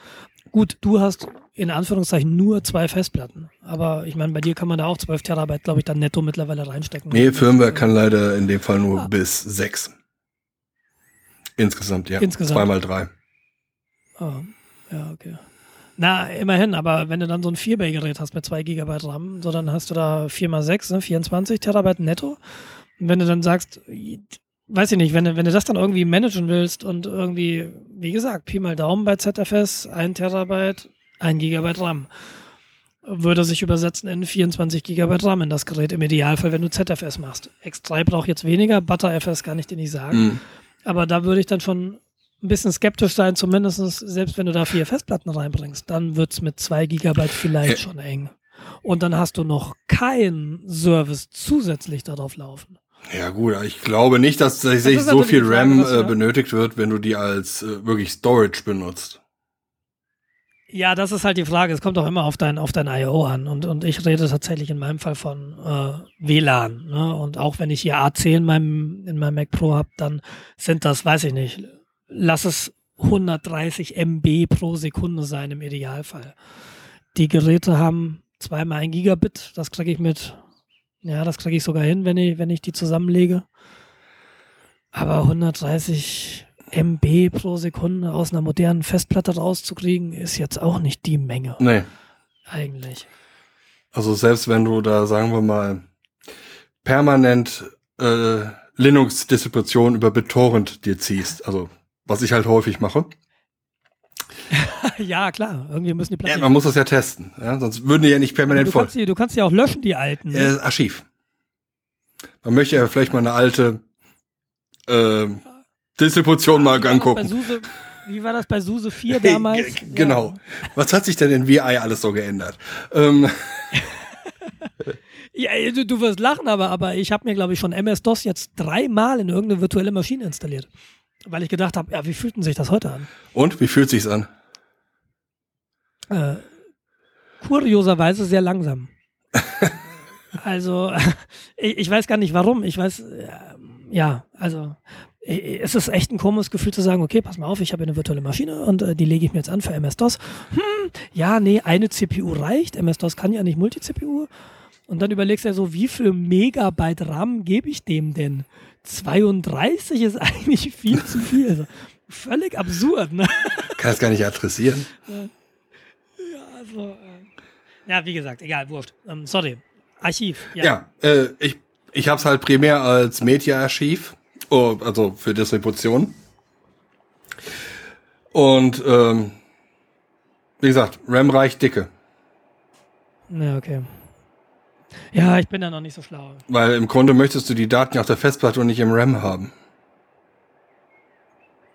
Gut, du hast in Anführungszeichen nur zwei Festplatten. Aber ich meine, bei dir kann man da auch 12 Terabyte, glaube ich, dann netto mittlerweile reinstecken. Nee, Firmware kann leider in dem Fall nur ah. bis sechs. Insgesamt, ja. Insgesamt. Zweimal drei. Oh, ja, okay. Na, immerhin, aber wenn du dann so ein 4-Bay-Gerät hast mit 2 GB RAM, so dann hast du da 4 mal 6, ne, 24 Terabyte netto. Und wenn du dann sagst, weiß ich nicht, wenn du, wenn du das dann irgendwie managen willst und irgendwie, wie gesagt, Pi mal Daumen bei ZFS, 1 Terabyte, 1 GB RAM, würde sich übersetzen in 24 GB RAM in das Gerät im Idealfall, wenn du ZFS machst. X3 braucht jetzt weniger, ButterFS kann ich dir nicht sagen. Mhm. Aber da würde ich dann schon ein bisschen skeptisch sein, zumindest selbst wenn du da vier Festplatten reinbringst, dann wird es mit zwei Gigabyte vielleicht äh. schon eng. Und dann hast du noch keinen Service zusätzlich darauf laufen. Ja gut, ich glaube nicht, dass tatsächlich so viel RAM Frage, äh, benötigt wird, wenn du die als äh, wirklich Storage benutzt. Ja, das ist halt die Frage. Es kommt auch immer auf dein, auf dein I.O. an. Und, und ich rede tatsächlich in meinem Fall von äh, WLAN. Ne? Und auch wenn ich hier A10 in meinem, in meinem Mac Pro habe, dann sind das, weiß ich nicht, lass es 130 MB pro Sekunde sein im Idealfall. Die Geräte haben zweimal ein Gigabit, das kriege ich mit, ja, das kriege ich sogar hin, wenn ich, wenn ich die zusammenlege. Aber 130 MB pro Sekunde aus einer modernen Festplatte rauszukriegen, ist jetzt auch nicht die Menge. Nee. Eigentlich. Also selbst wenn du da, sagen wir mal, permanent äh, Linux-Distribution über BitTorrent dir ziehst, also was ich halt häufig mache. ja, klar. Irgendwie müssen die Platten. Ja, man muss das ja testen. Ja? Sonst würden die ja nicht permanent du voll. Kannst die, du kannst ja auch löschen, die alten. Ne? Äh, Archiv. Man möchte ja vielleicht mal eine alte äh, Distribution mal angucken. Suse, wie war das bei SUSE 4 damals? genau. Ja. Was hat sich denn in VI alles so geändert? Ähm. ja, du, du wirst lachen, aber, aber ich habe mir, glaube ich, schon MS-DOS jetzt dreimal in irgendeine virtuelle Maschine installiert. Weil ich gedacht habe, ja, wie fühlt denn sich das heute an? Und wie fühlt sich's an? Äh, kurioserweise sehr langsam. also, ich, ich, weiß gar nicht warum. Ich weiß, äh, ja, also es ist echt ein komisches Gefühl zu sagen, okay, pass mal auf, ich habe eine virtuelle Maschine und äh, die lege ich mir jetzt an für MS-DOS. Hm, ja, nee, eine CPU reicht. MS-DOS kann ja nicht Multi-CPU. Und dann überlegst du ja so, wie viel Megabyte RAM gebe ich dem denn? 32 ist eigentlich viel zu viel. Also, völlig absurd, ne? Kann es gar nicht adressieren. Ja, also, äh, ja, wie gesagt, egal, wurscht. Ähm, sorry. Archiv. Ja, ja äh, ich, ich habe es halt primär als Media-Archiv, oh, also für Distribution. Und ähm, wie gesagt, RAM reicht dicke. Ja, okay. Ja, ich bin da noch nicht so schlau. Weil im Grunde möchtest du die Daten auf der Festplatte und nicht im RAM haben.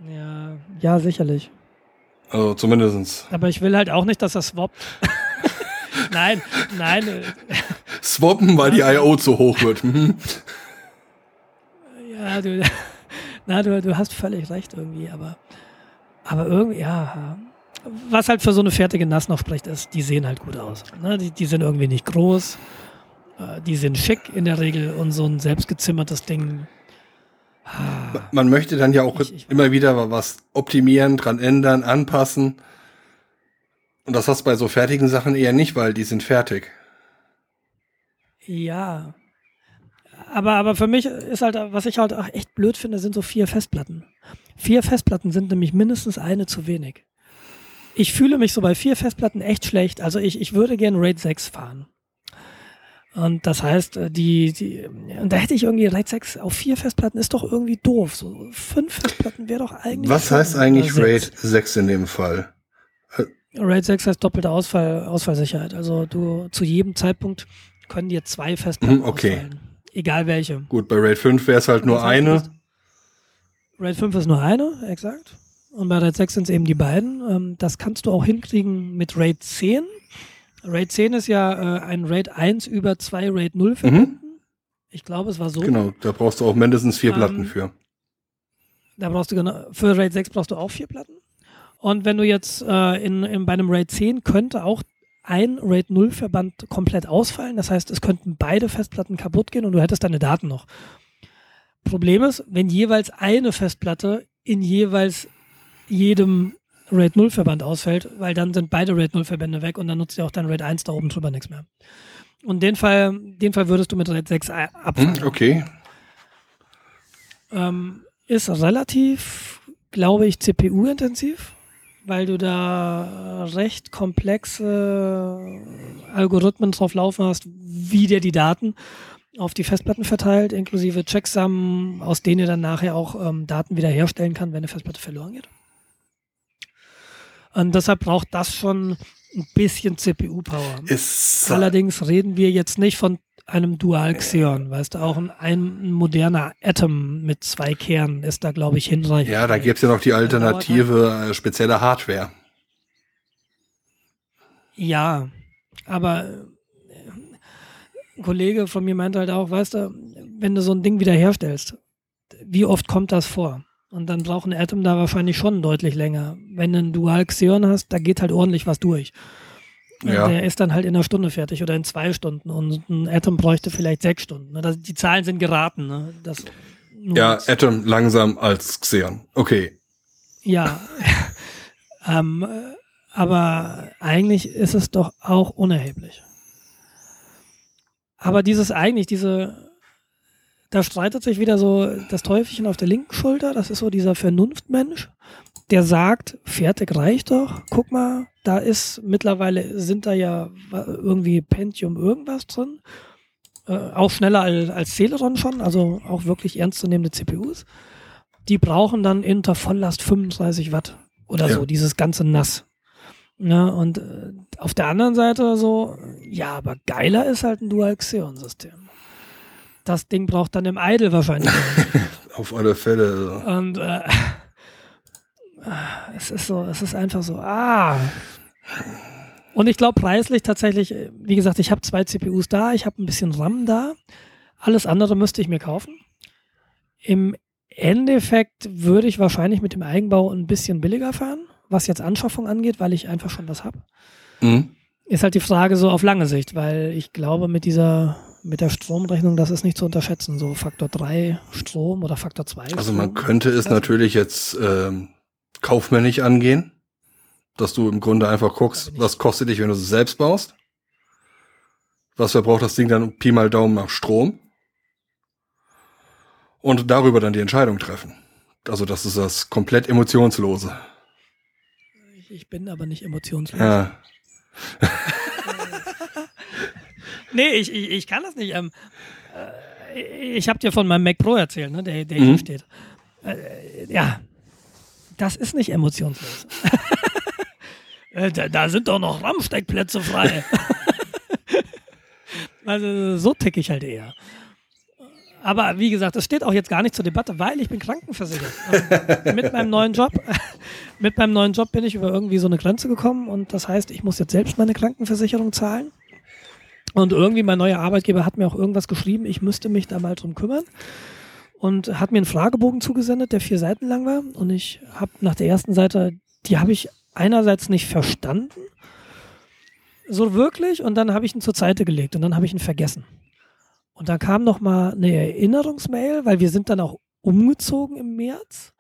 Ja, ja, sicherlich. Also zumindestens. Aber ich will halt auch nicht, dass er swappt. nein, nein. Äh, Swappen, weil die I.O. zu hoch wird. Mhm. ja, du, na, du, du hast völlig recht irgendwie, aber, aber irgendwie, ja, was halt für so eine fertige NAS noch spricht, ist, die sehen halt gut aus. Ne? Die, die sind irgendwie nicht groß. Äh, die sind schick in der Regel und so ein selbstgezimmertes Ding. Man möchte dann ja auch ich, ich, immer wieder was optimieren, dran ändern, anpassen. Und das hast du bei so fertigen Sachen eher nicht, weil die sind fertig. Ja. Aber, aber für mich ist halt, was ich halt auch echt blöd finde, sind so vier Festplatten. Vier Festplatten sind nämlich mindestens eine zu wenig. Ich fühle mich so bei vier Festplatten echt schlecht. Also ich, ich würde gerne RAID 6 fahren. Und das heißt, äh, die, die, und da hätte ich irgendwie RAID 6 auf vier Festplatten ist doch irgendwie doof. So fünf Festplatten wäre doch eigentlich. Was heißt eigentlich RAID 6 in dem Fall? RAID 6 heißt doppelte Ausfall, Ausfallsicherheit. Also du zu jedem Zeitpunkt können dir zwei Festplatten hm, okay. ausfallen. Egal welche. Gut, bei RAID 5 wäre es halt nur eine. RAID 5 ist nur eine, exakt. Und bei RAID 6 sind es eben die beiden. Ähm, das kannst du auch hinkriegen mit RAID 10. RAID 10 ist ja äh, ein RAID 1 über zwei RAID 0 verbinden. Mhm. Ich glaube, es war so. Genau, da brauchst du auch mindestens vier ähm, Platten für. Da brauchst du genau, für RAID 6 brauchst du auch vier Platten. Und wenn du jetzt äh, in, in, bei einem RAID 10 könnte auch ein RAID 0 Verband komplett ausfallen. Das heißt, es könnten beide Festplatten kaputt gehen und du hättest deine Daten noch. Problem ist, wenn jeweils eine Festplatte in jeweils jedem RAID 0 Verband ausfällt, weil dann sind beide RAID 0 Verbände weg und dann nutzt ja auch dein RAID 1 da oben drüber nichts mehr. Und den Fall, den Fall würdest du mit RAID 6 abfangen. Hm, okay. Ähm, ist relativ, glaube ich, CPU-intensiv weil du da recht komplexe Algorithmen drauf laufen hast, wie der die Daten auf die Festplatten verteilt, inklusive Checksummen, aus denen ihr dann nachher auch ähm, Daten wiederherstellen kann, wenn eine Festplatte verloren geht. Und deshalb braucht das schon ein bisschen CPU-Power. Allerdings reden wir jetzt nicht von einem Dual Xeon, weißt du, auch ein, ein moderner Atom mit zwei Kernen ist da, glaube ich, hinreichend. Ja, da gibt es ja noch die alternative äh, spezielle Hardware. Ja, aber äh, ein Kollege von mir meinte halt auch, weißt du, wenn du so ein Ding wiederherstellst, wie oft kommt das vor? Und dann braucht ein Atom da wahrscheinlich schon deutlich länger. Wenn du ein Dual Xeon hast, da geht halt ordentlich was durch. Ja. Der ist dann halt in einer Stunde fertig oder in zwei Stunden und ein Atom bräuchte vielleicht sechs Stunden. Ne? Die Zahlen sind geraten. Ne? Das ja, Atom langsam als Xeon. Okay. Ja. ähm, aber eigentlich ist es doch auch unerheblich. Aber dieses eigentlich, diese, da streitet sich wieder so das Teufelchen auf der linken Schulter. Das ist so dieser Vernunftmensch, der sagt, fertig reicht doch. Guck mal, da ist mittlerweile, sind da ja irgendwie Pentium irgendwas drin. Äh, auch schneller als, als Celeron schon, also auch wirklich ernstzunehmende CPUs. Die brauchen dann unter Volllast 35 Watt oder ja. so, dieses ganze Nass. Ja, und äh, auf der anderen Seite so, ja, aber geiler ist halt ein Dual-Xeon-System. Das Ding braucht dann im Idle wahrscheinlich. auf alle Fälle. Und äh, es ist so, es ist einfach so, ah. Und ich glaube preislich tatsächlich, wie gesagt, ich habe zwei CPUs da, ich habe ein bisschen RAM da. Alles andere müsste ich mir kaufen. Im Endeffekt würde ich wahrscheinlich mit dem Eigenbau ein bisschen billiger fahren, was jetzt Anschaffung angeht, weil ich einfach schon was habe. Mhm. Ist halt die Frage so auf lange Sicht, weil ich glaube, mit dieser, mit der Stromrechnung, das ist nicht zu unterschätzen. So Faktor 3 Strom oder Faktor 2. Also man könnte es natürlich jetzt ähm, kaufmännisch angehen, dass du im Grunde einfach guckst, was kostet dich, wenn du es selbst baust. Was verbraucht das Ding dann Pi mal Daumen nach Strom? Und darüber dann die Entscheidung treffen. Also das ist das komplett emotionslose. Ich, ich bin aber nicht emotionslos. Ja. nee, ich, ich, ich kann das nicht. Ähm, äh, ich habe dir von meinem Mac Pro erzählt, ne, der, der mhm. hier steht. Äh, ja, das ist nicht emotionslos. Äh, da, da, sind doch noch RAM-Steckplätze frei. also so ticke ich halt eher. Aber wie gesagt, das steht auch jetzt gar nicht zur Debatte, weil ich bin krankenversichert. Und mit meinem neuen Job, mit meinem neuen Job bin ich über irgendwie so eine Grenze gekommen und das heißt, ich muss jetzt selbst meine Krankenversicherung zahlen. Und irgendwie mein neuer Arbeitgeber hat mir auch irgendwas geschrieben, ich müsste mich da mal drum kümmern und hat mir einen Fragebogen zugesendet, der vier Seiten lang war. Und ich habe nach der ersten Seite, die habe ich einerseits nicht verstanden, so wirklich, und dann habe ich ihn zur Seite gelegt und dann habe ich ihn vergessen. Und dann kam noch mal eine Erinnerungsmail, weil wir sind dann auch umgezogen im März.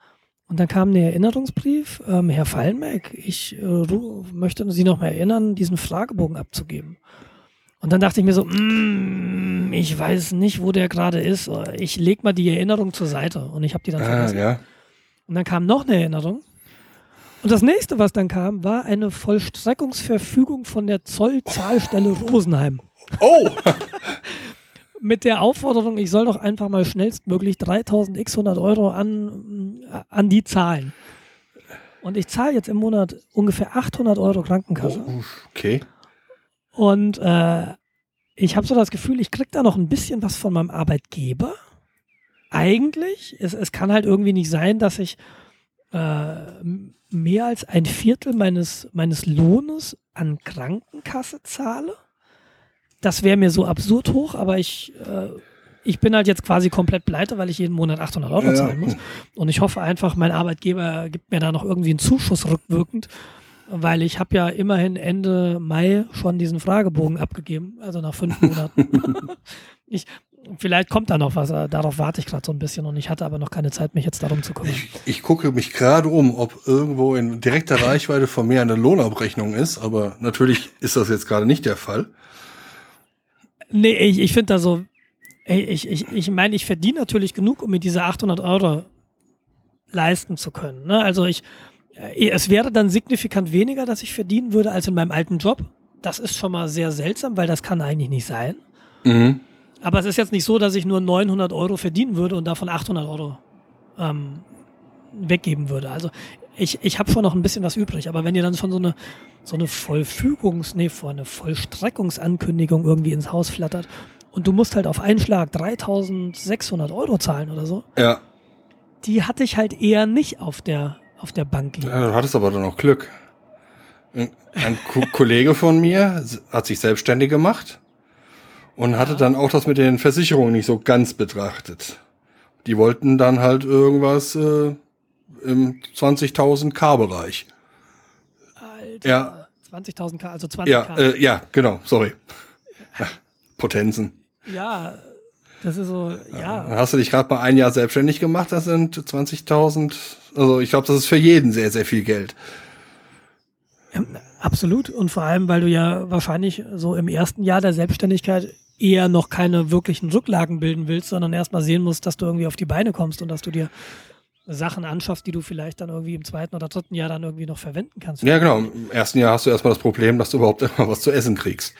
Und dann kam der Erinnerungsbrief, ähm, Herr Fallenbeck, ich äh, möchte Sie noch mal erinnern, diesen Fragebogen abzugeben. Und dann dachte ich mir so, mm, ich weiß nicht, wo der gerade ist. Ich leg mal die Erinnerung zur Seite und ich habe die dann ah, vergessen. Ja. Und dann kam noch eine Erinnerung. Und das nächste, was dann kam, war eine Vollstreckungsverfügung von der Zollzahlstelle Rosenheim. Oh! Mit der Aufforderung, ich soll doch einfach mal schnellstmöglich 3600 Euro an, an die zahlen. Und ich zahle jetzt im Monat ungefähr 800 Euro Krankenkasse. Oh, okay. Und äh, ich habe so das Gefühl, ich krieg da noch ein bisschen was von meinem Arbeitgeber. Eigentlich. Es, es kann halt irgendwie nicht sein, dass ich äh, mehr als ein Viertel meines, meines Lohnes an Krankenkasse zahle. Das wäre mir so absurd hoch, aber ich, äh, ich bin halt jetzt quasi komplett pleite, weil ich jeden Monat 800 Euro ja. zahlen muss. Und ich hoffe einfach, mein Arbeitgeber gibt mir da noch irgendwie einen Zuschuss rückwirkend, weil ich habe ja immerhin Ende Mai schon diesen Fragebogen abgegeben, also nach fünf Monaten. ich, vielleicht kommt da noch was, darauf warte ich gerade so ein bisschen und ich hatte aber noch keine Zeit, mich jetzt darum zu kümmern. Ich, ich gucke mich gerade um, ob irgendwo in direkter Reichweite von mir eine Lohnabrechnung ist, aber natürlich ist das jetzt gerade nicht der Fall. Nee, ich, ich finde da so, ich, ich, ich meine, ich verdiene natürlich genug, um mir diese 800 Euro leisten zu können. Ne? Also ich, es wäre dann signifikant weniger, dass ich verdienen würde als in meinem alten Job. Das ist schon mal sehr seltsam, weil das kann eigentlich nicht sein. Mhm. Aber es ist jetzt nicht so, dass ich nur 900 Euro verdienen würde und davon 800 Euro ähm, weggeben würde. Also ich, ich habe schon noch ein bisschen was übrig, aber wenn ihr dann schon so eine, so eine Vollfügungs-, nee, vor eine Vollstreckungsankündigung irgendwie ins Haus flattert und du musst halt auf einen Schlag 3600 Euro zahlen oder so. Ja. Die hatte ich halt eher nicht auf der, auf der Bank liegen. Ja, du hattest aber dann auch Glück. Ein Kollege von mir hat sich selbstständig gemacht und hatte dann auch das mit den Versicherungen nicht so ganz betrachtet. Die wollten dann halt irgendwas äh, im 20.000 K-Bereich. Alter, ja. 20.000 K, also 20 ja, K. Äh, ja, genau, sorry. Potenzen. Ja, das ist so, ja. Hast du dich gerade mal ein Jahr selbstständig gemacht? Das sind 20.000. Also ich glaube, das ist für jeden sehr, sehr viel Geld. Ja, absolut. Und vor allem, weil du ja wahrscheinlich so im ersten Jahr der Selbstständigkeit eher noch keine wirklichen Rücklagen bilden willst, sondern erstmal sehen musst, dass du irgendwie auf die Beine kommst und dass du dir Sachen anschaffst, die du vielleicht dann irgendwie im zweiten oder dritten Jahr dann irgendwie noch verwenden kannst. Ja, genau. Im ersten Jahr hast du erstmal das Problem, dass du überhaupt immer was zu essen kriegst.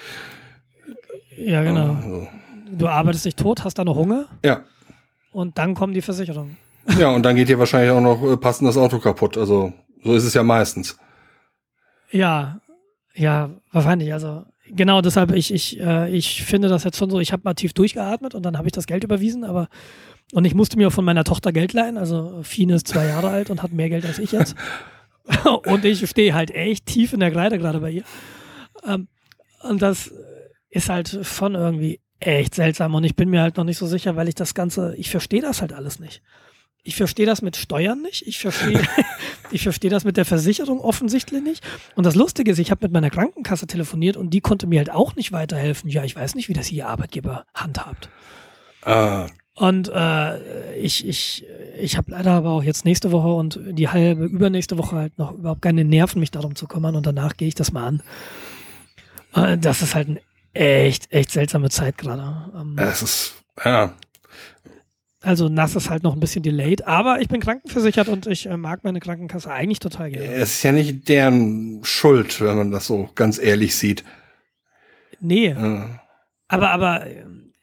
Ja, genau. Also. Du arbeitest dich tot, hast dann noch Hunger. Ja. Und dann kommen die Versicherungen. Ja, und dann geht dir wahrscheinlich auch noch äh, passend das Auto kaputt. Also, so ist es ja meistens. Ja, ja, wahrscheinlich. Also, genau deshalb, ich, ich, äh, ich finde das jetzt schon so, ich habe mal tief durchgeatmet und dann habe ich das Geld überwiesen, aber und ich musste mir von meiner Tochter Geld leihen. Also Fine ist zwei Jahre alt und hat mehr Geld als ich jetzt. und ich stehe halt echt tief in der Kreide gerade bei ihr. Ähm, und das ist halt schon irgendwie echt seltsam. Und ich bin mir halt noch nicht so sicher, weil ich das Ganze, ich verstehe das halt alles nicht. Ich verstehe das mit Steuern nicht. Ich verstehe, ich verstehe das mit der Versicherung offensichtlich nicht. Und das Lustige ist, ich habe mit meiner Krankenkasse telefoniert und die konnte mir halt auch nicht weiterhelfen. Ja, ich weiß nicht, wie das Ihr Arbeitgeber handhabt. Ah. Und äh, ich, ich, ich habe leider aber auch jetzt nächste Woche und die halbe übernächste Woche halt noch überhaupt keine Nerven, mich darum zu kümmern. Und danach gehe ich das mal an. Äh, das ist halt eine echt, echt seltsame Zeit gerade. Ähm, es ist, ja, also nass ist halt noch ein bisschen delayed, aber ich bin krankenversichert und ich äh, mag meine Krankenkasse eigentlich total gerne. Es ist ja nicht deren Schuld, wenn man das so ganz ehrlich sieht. Nee. Ja. Aber, aber,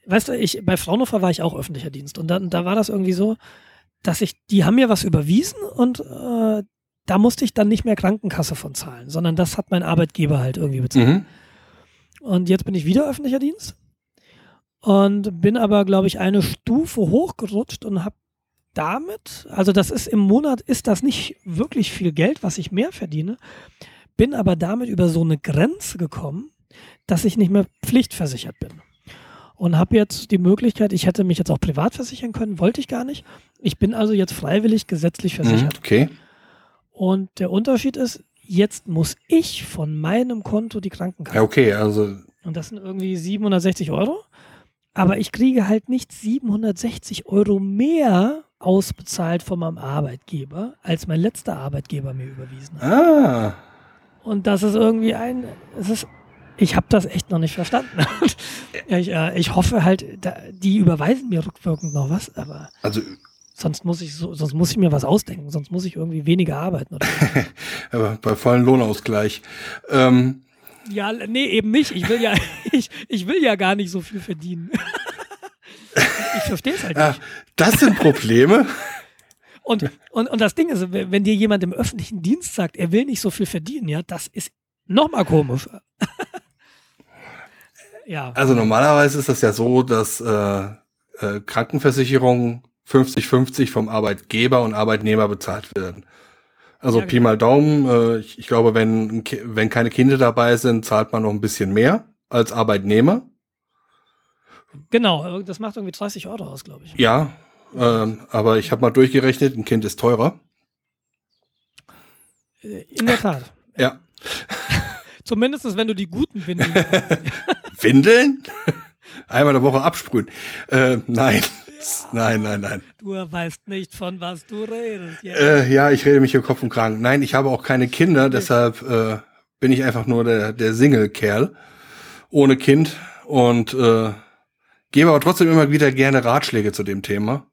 weißt du, ich, bei Fraunhofer war ich auch öffentlicher Dienst und dann, da war das irgendwie so, dass ich, die haben mir was überwiesen und äh, da musste ich dann nicht mehr Krankenkasse von zahlen, sondern das hat mein Arbeitgeber halt irgendwie bezahlt. Mhm. Und jetzt bin ich wieder öffentlicher Dienst und bin aber, glaube ich, eine Stufe hochgerutscht und habe damit, also das ist im Monat, ist das nicht wirklich viel Geld, was ich mehr verdiene, bin aber damit über so eine Grenze gekommen, dass ich nicht mehr pflichtversichert bin. Und habe jetzt die Möglichkeit, ich hätte mich jetzt auch privat versichern können, wollte ich gar nicht. Ich bin also jetzt freiwillig gesetzlich mhm, versichert. Okay. Und der Unterschied ist, jetzt muss ich von meinem Konto die Krankenkasse. Ja, okay, also. Und das sind irgendwie 760 Euro. Aber ich kriege halt nicht 760 Euro mehr ausbezahlt von meinem Arbeitgeber, als mein letzter Arbeitgeber mir überwiesen hat. Ah. Und das ist irgendwie ein, es ist, ich habe das echt noch nicht verstanden. ich, äh, ich hoffe halt, da, die überweisen mir rückwirkend noch was, aber Also sonst muss ich so, sonst muss ich mir was ausdenken, sonst muss ich irgendwie weniger arbeiten. Aber bei vollen Lohnausgleich. Ähm, ja, nee, eben nicht. Ich will ja, ich, ich will ja gar nicht so viel verdienen. ich verstehe es halt ah, nicht. das sind Probleme. Und, und, und das Ding ist, wenn wenn dir jemand im öffentlichen Dienst sagt, er will nicht so viel verdienen, ja, das ist nochmal komisch. ja. Also normalerweise ist das ja so, dass äh, äh, Krankenversicherungen 50-50 vom Arbeitgeber und Arbeitnehmer bezahlt werden. Also Ja, Pi mal Daumen, äh, ich, ich glaube, wenn, wenn keine Kinder dabei sind, zahlt man noch ein bisschen mehr als Arbeitnehmer. Genau, das macht irgendwie 30 Euro aus, glaube ich. Ja, ähm, aber ich habe mal durchgerechnet, ein Kind ist teurer. Äh, In der Tat. Ja. Zumindest wenn du die guten Windeln Windeln? Einmal in der Woche absprühen. Äh, nein. Nein, nein, nein. Du weißt nicht, von was du redest. Ja. Äh, ja, ich rede mich hier Kopf und Kragen. Nein, ich habe auch keine Kinder, deshalb äh, bin ich einfach nur der, der Single-Kerl ohne Kind und äh, gebe aber trotzdem immer wieder gerne Ratschläge zu dem Thema.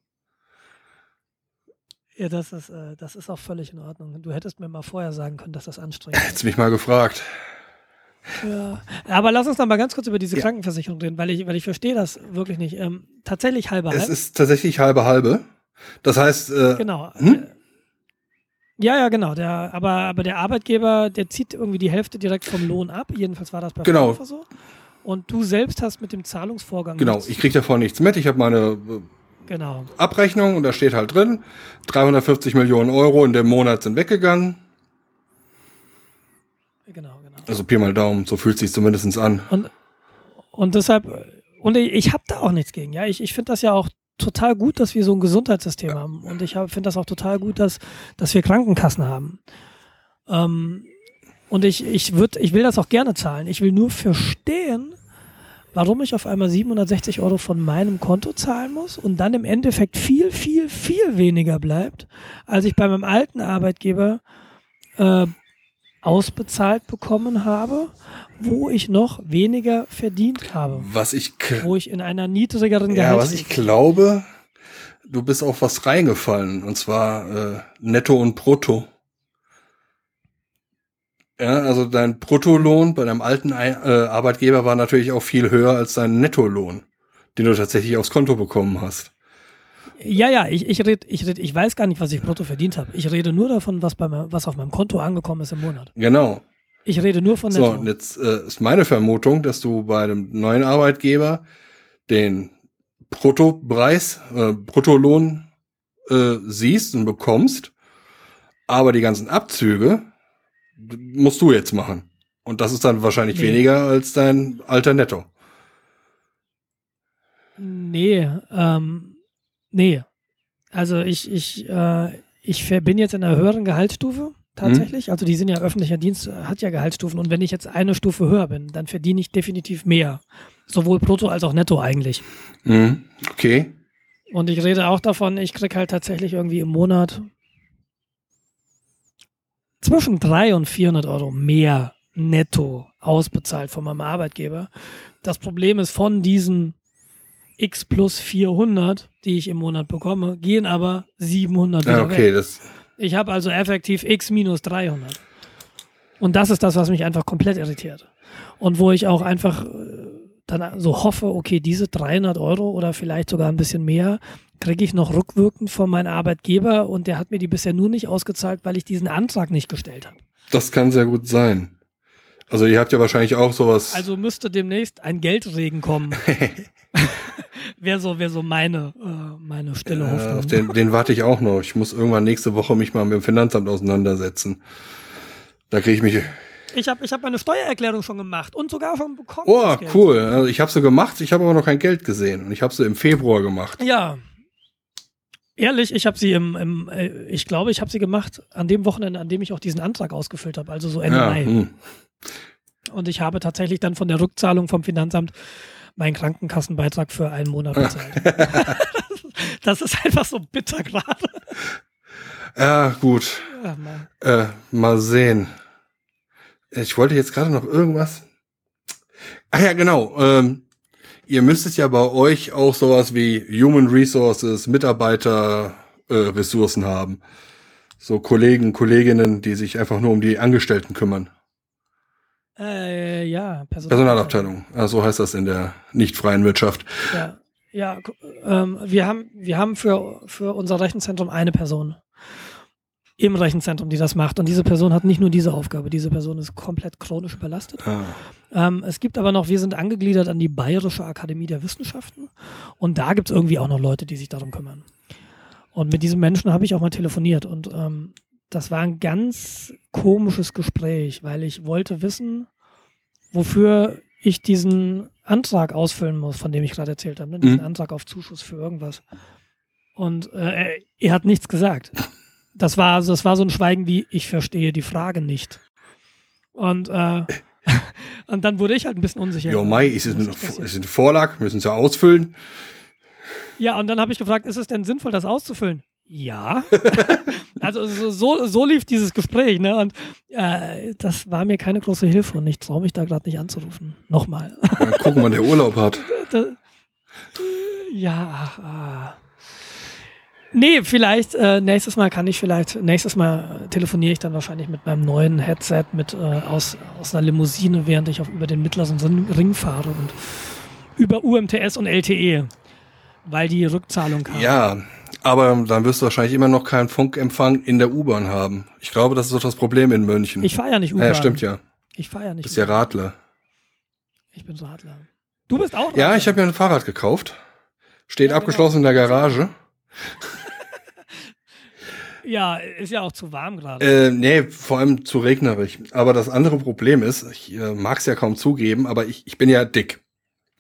ja, das ist, äh, das ist auch völlig in Ordnung. Du hättest mir mal vorher sagen können, dass das anstrengend ist. Hättest mich mal gefragt. Ja. Aber lass uns noch mal ganz kurz über diese Ja. Krankenversicherung reden, weil ich, weil ich verstehe das wirklich nicht. Ähm, tatsächlich halbe Es halb. ist tatsächlich halbe halbe. Das heißt, äh, Genau. Hm? Äh, Ja, ja, genau. Der, aber, aber der Arbeitgeber, der zieht irgendwie die Hälfte direkt vom Lohn ab. Jedenfalls war das bei Genau. Fraunhofer so. Und du selbst hast mit dem Zahlungsvorgang. genau, nichts- ich kriege davon nichts mit. Ich habe meine äh, Genau. Abrechnung und da steht halt drin, 350 Millionen Euro in dem Monat sind weggegangen. Genau. Also Pi mal Daumen, so fühlt sich zumindest an. Und, und deshalb, und ich, habe da auch nichts gegen. Ja, ich, ich finde das ja auch total gut, dass wir so ein Gesundheitssystem haben. Und ich finde das auch total gut, dass, dass wir Krankenkassen haben. Ähm, und ich, ich, würd, ich will das auch gerne zahlen. Ich will nur verstehen, warum ich auf einmal 760 Euro von meinem Konto zahlen muss und dann im Endeffekt viel, viel, viel weniger bleibt, als ich bei meinem alten Arbeitgeber äh, ausbezahlt bekommen habe, wo ich noch weniger verdient habe, Was ich, wo ich in einer niedrigeren ja, was ich glaube, du bist auf was reingefallen und zwar äh, Netto und Brutto. Ja, also dein Bruttolohn bei deinem alten Ei- äh, Arbeitgeber war natürlich auch viel höher als dein Nettolohn, den du tatsächlich aufs Konto bekommen hast. Ja, ja, ich, ich red, ich red, ich weiß gar nicht, was ich brutto verdient habe. Ich rede nur davon, was, bei mir, was auf meinem Konto angekommen ist im Monat. Genau. Ich rede nur von So, Netto. und jetzt äh, ist meine Vermutung, dass du bei dem neuen Arbeitgeber den Bruttopreis, äh, Bruttolohn äh, siehst und bekommst, aber die ganzen Abzüge musst du jetzt machen. Und das ist dann wahrscheinlich Nee. weniger als dein alter Netto. Nee, ähm, nee. Also ich, ich, äh, ich bin jetzt in einer höheren Gehaltsstufe tatsächlich. Also die sind ja öffentlicher Dienst, äh, hat ja Gehaltsstufen. Und wenn ich jetzt eine Stufe höher bin, dann verdiene ich definitiv mehr. Sowohl brutto als auch netto eigentlich. Mhm. Okay. Und ich rede auch davon, ich krieg halt tatsächlich irgendwie im Monat zwischen 300 und 400 Euro mehr netto ausbezahlt von meinem Arbeitgeber. Das Problem ist, von diesen x plus 400, die ich im Monat bekomme, gehen aber 700 wieder Ja, okay, weg. Ich habe also effektiv x minus 300. Und das ist das, was mich einfach komplett irritiert. Und wo ich auch einfach äh, dann so hoffe, okay, diese 300 Euro oder vielleicht sogar ein bisschen mehr kriege ich noch rückwirkend von meinem Arbeitgeber und der hat mir die bisher nur nicht ausgezahlt, weil ich diesen Antrag nicht gestellt habe. das kann sehr gut sein. Also ihr habt ja wahrscheinlich auch sowas. Also müsste demnächst ein Geldregen kommen. wäre so, wär so meine, äh, meine stille äh, Hoffnung. auf den, den warte ich auch noch. Ich muss irgendwann nächste Woche mich mal mit dem Finanzamt auseinandersetzen. Da kriege ich mich Ich habe ich hab meine Steuererklärung schon gemacht und sogar schon bekommen. Oh, cool. Also ich habe sie gemacht, ich habe aber noch kein Geld gesehen. Und ich habe sie im Februar gemacht. Ja. Ehrlich, ich habe sie im, im äh, ich glaube, ich habe sie gemacht an dem Wochenende, an dem ich auch diesen Antrag ausgefüllt habe, also so Ende ja, Mai. hm. Und ich habe tatsächlich dann von der Rückzahlung vom Finanzamt meinen Krankenkassenbeitrag für einen Monat bezahlt. das ist einfach so bitter gerade. Ja, gut. Ja, mal. Äh, mal sehen. Ich wollte jetzt gerade noch irgendwas. Ach ja, genau. Ähm, ihr müsstet ja bei euch auch sowas wie Human Resources, Mitarbeiter, äh, Ressourcen haben. So Kollegen, Kolleginnen, die sich einfach nur um die Angestellten kümmern. Äh, ja, Personalabteilung. Personalabteilung. Ah, so heißt das in der nicht freien Wirtschaft. Ja, ja ähm, wir haben, wir haben für, für unser Rechenzentrum eine Person im Rechenzentrum, die das macht. Und diese Person hat nicht nur diese Aufgabe, diese Person ist komplett chronisch überlastet. Ah. Ähm, es gibt aber noch, wir sind angegliedert an die Bayerische Akademie der Wissenschaften und da gibt es irgendwie auch noch Leute, die sich darum kümmern. Und mit diesem Menschen habe ich auch mal telefoniert und ähm, das war ein ganz komisches Gespräch, weil ich wollte wissen, wofür ich diesen Antrag ausfüllen muss, von dem ich gerade erzählt habe, ne? diesen mhm. Antrag auf Zuschuss für irgendwas. Und äh, er hat nichts gesagt das war, also das war so ein Schweigen wie, ich verstehe die Frage nicht. Und, äh, und dann wurde ich halt ein bisschen unsicher. Jo, Mai, ist es, eine, ist eine Vorlage, müssen Sie ausfüllen. Ja, und dann habe ich gefragt, ist es denn sinnvoll, das auszufüllen? Ja. also so, so lief dieses Gespräch, ne? Und äh, das war mir keine große Hilfe und ich traue mich da gerade nicht anzurufen. Nochmal. Ja, gucken, wann der Urlaub hat. ja, ach, ah. Nee, vielleicht äh, nächstes Mal kann ich vielleicht, nächstes Mal telefoniere ich dann wahrscheinlich mit meinem neuen Headset mit äh, aus, aus einer Limousine, während ich auf über den mittleren Ring fahre und über UMTS und LTE, weil die Rückzahlung kam. Ja, aber dann wirst du wahrscheinlich immer noch keinen Funkempfang in der U-Bahn haben. Ich glaube, das ist doch das Problem in München. Ich fahre ja nicht U-Bahn. Ja, stimmt ja. Ich fahre ja nicht. Bist ja Radler. Ich bin Radler. Du bist auch Radler. Ja, ich habe mir ein Fahrrad gekauft. Steht ja, abgeschlossen genau. in der Garage. Ja, ist ja auch zu warm gerade. Äh, nee, vor allem zu regnerig. Aber das andere Problem ist, ich äh, mag es ja kaum zugeben, aber ich, ich bin ja dick.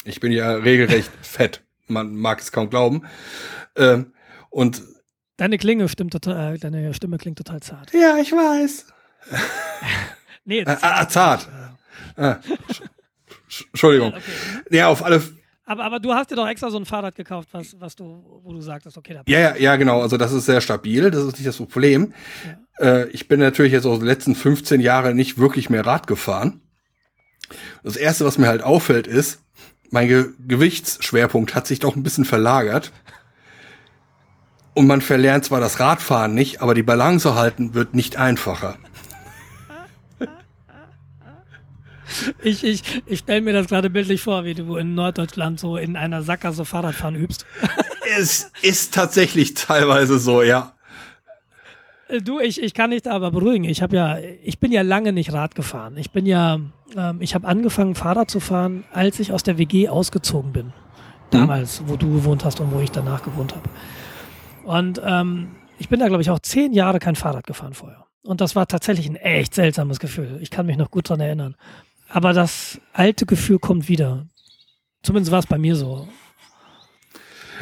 Ich bin ja regelrecht fett. Man mag es kaum glauben. Ähm, und deine Klinge stimmt total, äh, deine Stimme klingt total zart. Ja, ich weiß. nee, äh, ah, zart. Ah, Entschuldigung. Okay. Ja, auf alle aber, aber du hast dir doch extra so ein Fahrrad gekauft, was, was du, wo du sagtest, okay, da ja, ja, ja, genau. Also das ist sehr stabil, das ist nicht das Problem. Ja. Äh, ich bin natürlich jetzt auch die letzten 15 Jahre nicht wirklich mehr Rad gefahren. Das erste, was mir halt auffällt, ist, mein Ge Gewichtsschwerpunkt hat sich doch ein bisschen verlagert. Und man verlernt zwar das Radfahren nicht, aber die Balance halten wird nicht einfacher. Ich, ich, ich stelle mir das gerade bildlich vor, wie du in Norddeutschland so in einer Sackgasse Fahrradfahren übst. Es ist tatsächlich teilweise so, ja. Äh, du, ich, ich kann dich da aber beruhigen. Ich habe ja, ich bin ja lange nicht Rad gefahren. Ich bin ja, ähm, ich habe angefangen Fahrrad zu fahren, als ich aus der WG ausgezogen bin. Damals, mhm. wo du gewohnt hast und wo ich danach gewohnt habe. Und ähm, ich bin da, glaube ich, auch zehn Jahre kein Fahrrad gefahren vorher. Und das war tatsächlich ein echt seltsames Gefühl. Ich kann mich noch gut dran erinnern. Aber das alte Gefühl kommt wieder. Zumindest war es bei mir so.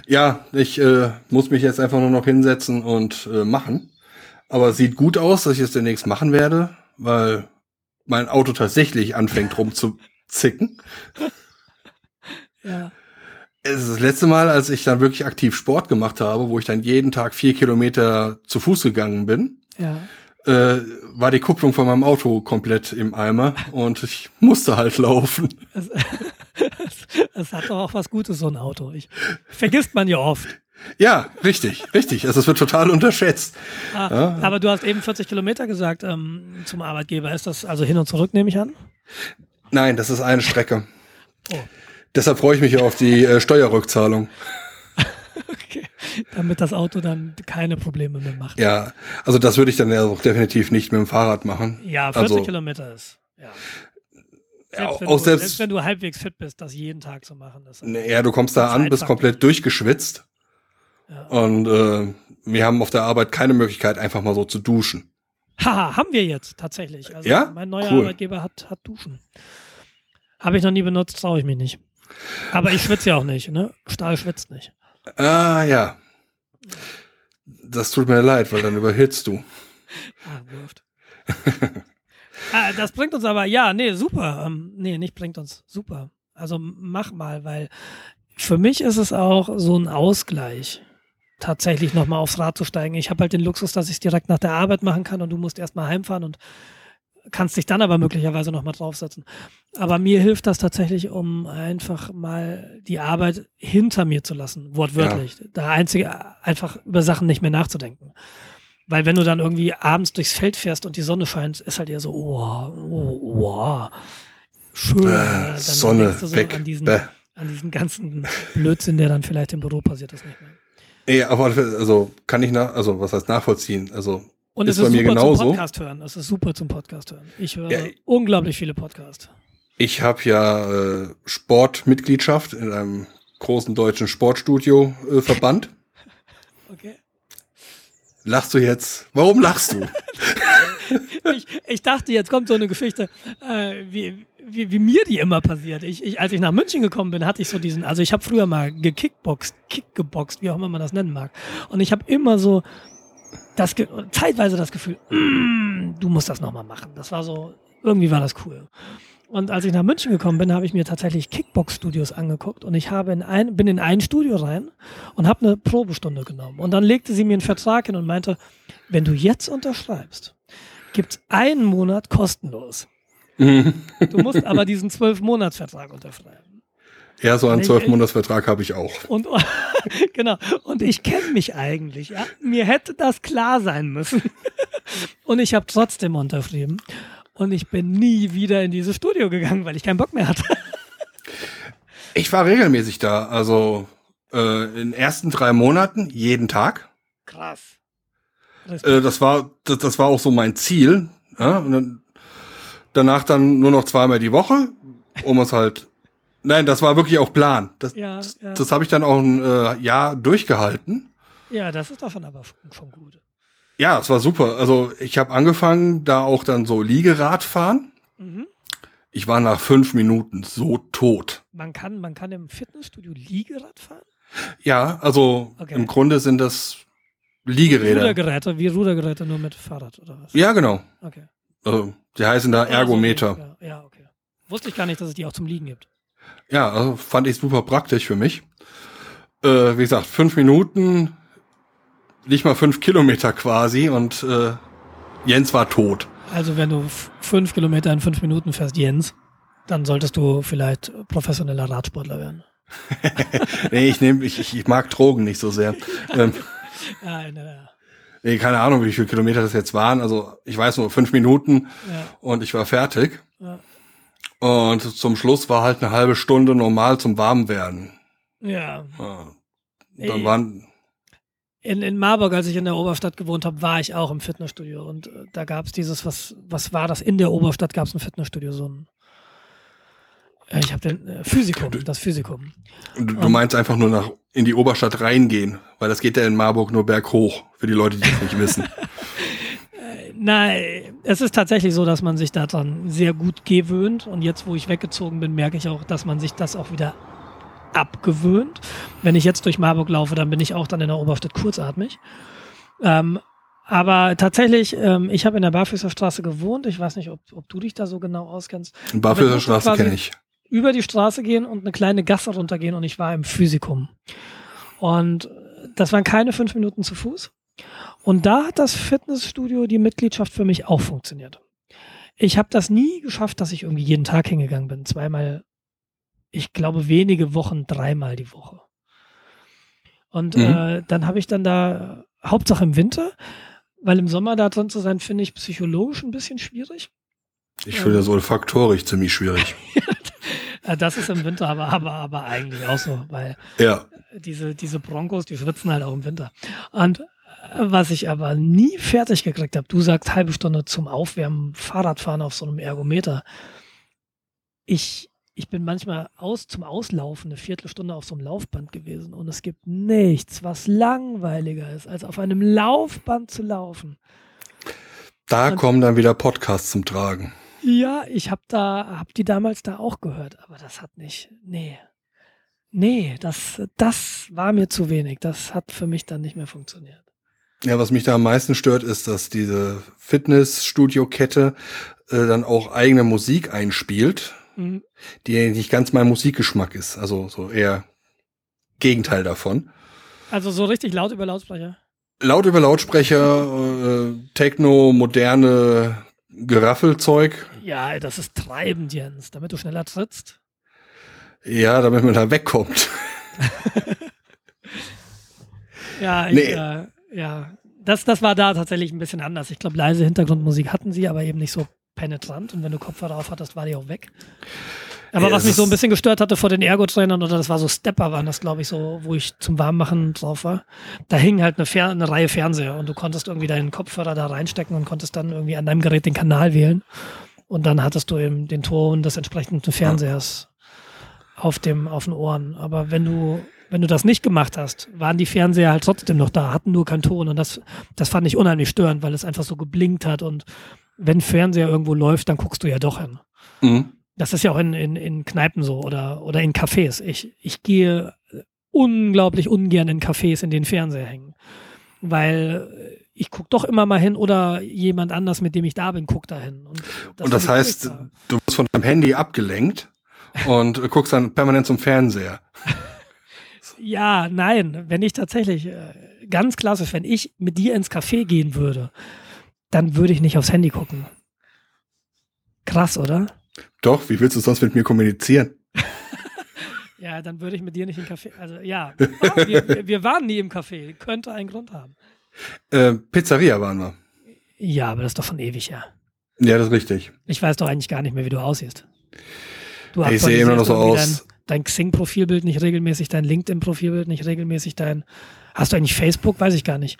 Ja, ich äh, muss mich jetzt einfach nur noch hinsetzen und äh, machen. Aber es sieht gut aus, dass ich es demnächst machen werde, weil mein Auto tatsächlich anfängt rumzuzicken. ja. Es ist das letzte Mal, als ich dann wirklich aktiv Sport gemacht habe, wo ich dann jeden Tag vier Kilometer zu Fuß gegangen bin. Ja äh, war die Kupplung von meinem Auto komplett im Eimer und ich musste halt laufen. Es, es, hat doch auch was Gutes, so ein Auto. Ich, vergisst man ja oft. Ja, richtig, richtig. Also es wird total unterschätzt. Ah, ja. Aber du hast eben 40 Kilometer gesagt ähm, zum Arbeitgeber. Ist das also hin und zurück, nehme ich an? Nein, das ist eine Strecke. Oh. Deshalb freue ich mich auf die äh, Steuerrückzahlung. okay. Damit das Auto dann keine Probleme mehr macht. Ja, also das würde ich dann ja auch definitiv nicht mit dem Fahrrad machen. Ja, 40 also, Kilometer ist. Ja. Selbst, wenn, auch du, selbst, selbst wenn du halbwegs fit bist, das jeden Tag zu machen. Das ja, du kommst da an, bist komplett durchgeschwitzt. Ja. Und äh, wir haben auf der Arbeit keine Möglichkeit, einfach mal so zu duschen. Haha, haben wir jetzt tatsächlich. Also ja? Mein neuer cool. Arbeitgeber hat, hat Duschen. Habe ich noch nie benutzt, traue ich mich nicht. Aber ich schwitze ja auch nicht, ne? Stahl schwitzt nicht. Ah, ja. Das tut mir leid, weil dann überhitzt du. Ah, wirft. ah, das bringt uns aber, ja, nee, super. Ähm, nee, nicht bringt uns, super. Also mach mal, weil für mich ist es auch so ein Ausgleich. tatsächlich nochmal aufs Rad zu steigen. Ich habe halt den Luxus, dass ich es direkt nach der Arbeit machen kann und du musst erstmal heimfahren und kannst dich dann aber möglicherweise nochmal draufsetzen. Aber mir hilft das tatsächlich, um einfach mal die Arbeit hinter mir zu lassen, wortwörtlich. Ja. Da einzige, einfach über Sachen nicht mehr nachzudenken. Weil wenn du dann irgendwie abends durchs Feld fährst und die Sonne scheint, ist halt eher so, oh, oh, oh schön. Äh, Sonne, so weg. An diesen, an diesen ganzen Blödsinn, der dann vielleicht im Büro passiert ist, nicht mehr. Ja, aber also kann ich nach, also was heißt nachvollziehen? Also und ist es ist super genauso. zum Podcast hören. Es ist super zum Podcast hören. Ich höre ja, unglaublich viele Podcasts. Ich habe ja äh, Sportmitgliedschaft in einem großen deutschen Sportstudio-Verband. Äh, okay. Lachst du jetzt? Warum lachst du? ich, ich, dachte, jetzt kommt so eine Geschichte, äh, wie, wie, wie, mir die immer passiert. Ich, ich, als ich nach München gekommen bin, hatte ich so diesen, also ich habe früher mal gekickboxt, kickgeboxt, wie auch immer man das nennen mag. Und ich habe immer so das zeitweise das Gefühl, mm, du musst das nochmal machen. Das war so, irgendwie war das cool. Und als ich nach München gekommen bin, habe ich mir tatsächlich Kickbox-Studios angeguckt und ich habe in ein, bin in ein Studio rein und habe eine Probestunde genommen. Und dann legte sie mir einen Vertrag hin und meinte, wenn du jetzt unterschreibst, gibt's einen Monat kostenlos. du musst aber diesen zwölf Monatsvertrag unterschreiben. Ja, so einen Zwölf-Monats-Vertrag habe ich auch. Und, genau. Und ich kenne mich eigentlich. Ja? Mir hätte das klar sein müssen. Und ich habe trotzdem unterschrieben. Und ich bin nie wieder in dieses Studio gegangen, weil ich keinen Bock mehr hatte. Ich war regelmäßig da. Also äh, in den ersten drei Monaten jeden Tag. Krass. Äh, das war das, das war auch so mein Ziel. Ja? Und dann, danach dann nur noch zweimal die Woche, um es halt Nein, das war wirklich auch Plan. Das, ja, ja. das habe ich dann auch ein äh, Jahr durchgehalten. Ja, das ist davon aber schon gut. Ja, es war super. Also ich habe angefangen, da auch dann so Liegerad fahren. Mhm. Ich war nach fünf Minuten so tot. Man kann, man kann im Fitnessstudio Liegerad fahren? Ja, also okay. im Grunde sind das Liegeräder. Rudergeräte, wie Rudergeräte nur mit Fahrrad oder was? Ja, genau. Okay. Also, die heißen da Ergometer. Ja, okay. Wusste ich gar nicht, dass es die auch zum Liegen gibt. Ja, also fand ich super praktisch für mich. Äh, wie gesagt, fünf Minuten, nicht mal fünf Kilometer quasi und äh, Jens war tot. Also wenn du fünf Kilometer in fünf Minuten fährst, Jens, dann solltest du vielleicht professioneller Radsportler werden. nee, ich nehme, ich, ich mag Drogen nicht so sehr. ähm, ja, ne, nee, keine Ahnung, wie viele Kilometer das jetzt waren. Also ich weiß nur fünf Minuten ja. und ich war fertig. Ja. Und zum Schluss war halt eine halbe Stunde normal zum Warmwerden. Ja. ja. Dann waren in, in Marburg, als ich in der Oberstadt gewohnt habe, war ich auch im Fitnessstudio und äh, da gab es dieses, was, was war das? In der Oberstadt gab es ein Fitnessstudio, so ein äh, ich habe den äh, Physikum, das Physikum. Du, du meinst einfach nur nach in die Oberstadt reingehen, weil das geht ja in Marburg nur berghoch, für die Leute, die das nicht wissen. Nein, es ist tatsächlich so, dass man sich daran sehr gut gewöhnt. Und jetzt, wo ich weggezogen bin, merke ich auch, dass man sich das auch wieder abgewöhnt. Wenn ich jetzt durch Marburg laufe, dann bin ich auch dann in der Oberstadt kurzatmig. Ähm, aber tatsächlich, ähm, ich habe in der Barfüßer Straße gewohnt. Ich weiß nicht, ob, ob du dich da so genau auskennst. Barfüßer Straße kenne ich. Über die Straße gehen und eine kleine Gasse runtergehen und ich war im Physikum. Und das waren keine fünf Minuten zu Fuß. Und da hat das Fitnessstudio, die Mitgliedschaft für mich auch funktioniert. Ich habe das nie geschafft, dass ich irgendwie jeden Tag hingegangen bin. Zweimal, ich glaube wenige Wochen, dreimal die Woche. Und mhm. äh, dann habe ich dann da, Hauptsache im Winter, weil im Sommer da drin zu sein, finde ich psychologisch ein bisschen schwierig. Ich finde das olfaktorisch ziemlich schwierig. das ist im Winter aber, aber, aber eigentlich auch so, weil ja. diese, diese Broncos, die schwitzen halt auch im Winter. Und was ich aber nie fertig gekriegt habe, du sagst halbe Stunde zum Aufwärmen, Fahrradfahren auf so einem Ergometer. Ich, ich bin manchmal aus, zum Auslaufen eine Viertelstunde auf so einem Laufband gewesen und es gibt nichts, was langweiliger ist, als auf einem Laufband zu laufen. Da und, kommen dann wieder Podcasts zum Tragen. Ja, ich habe da, hab die damals da auch gehört, aber das hat nicht, nee. Nee, das, das war mir zu wenig. Das hat für mich dann nicht mehr funktioniert. Ja, was mich da am meisten stört, ist, dass diese Fitnessstudio-Kette äh, dann auch eigene Musik einspielt, mhm. die nicht ganz mein Musikgeschmack ist. Also so eher Gegenteil davon. Also so richtig laut über Lautsprecher? Laut über Lautsprecher, äh, Techno, moderne Geraffelzeug. Ja, das ist treibend, Jens, damit du schneller trittst. Ja, damit man da wegkommt. ja, ich, nee. äh, ja. Das, das war da tatsächlich ein bisschen anders. Ich glaube, leise Hintergrundmusik hatten sie, aber eben nicht so penetrant. Und wenn du Kopfhörer auf hattest, war die auch weg. Aber was mich so ein bisschen gestört hatte vor den Ergo-Trainern, oder das war so Stepper, waren das, glaube ich, so, wo ich zum Warmmachen drauf war. Da hing halt eine, Fer eine Reihe Fernseher und du konntest irgendwie deinen Kopfhörer da reinstecken und konntest dann irgendwie an deinem Gerät den Kanal wählen. Und dann hattest du eben den Ton des entsprechenden Fernsehers auf dem, auf den Ohren. Aber wenn du, wenn du das nicht gemacht hast, waren die Fernseher halt trotzdem noch da, hatten nur keinen Ton. Und das, das fand ich unheimlich störend, weil es einfach so geblinkt hat. Und wenn Fernseher irgendwo läuft, dann guckst du ja doch hin. Mhm. Das ist ja auch in, in, in Kneipen so oder, oder in Cafés. Ich, ich gehe unglaublich ungern in Cafés, in den Fernseher hängen. Weil ich gucke doch immer mal hin oder jemand anders, mit dem ich da bin, guckt da hin. Und das, und das heißt, du wirst von deinem Handy abgelenkt und guckst dann permanent zum Fernseher. ja, nein, wenn ich tatsächlich, äh, ganz klassisch, wenn ich mit dir ins Café gehen würde, dann würde ich nicht aufs Handy gucken. Krass, oder? Doch, wie willst du sonst mit mir kommunizieren? ja, dann würde ich mit dir nicht im Café. Also ja, wir, wir, waren nie im Café. Könnte einen Grund haben. Äh, Pizzeria waren wir. Ja, aber das ist doch von ewig her. Ja, das ist richtig. Ich weiß doch eigentlich gar nicht mehr, wie du aussiehst. Du ich sehe immer noch so aus. Dein, Xing-Profilbild nicht regelmäßig, dein LinkedIn-Profilbild nicht regelmäßig, dein. Hast du eigentlich Facebook? Weiß ich gar nicht.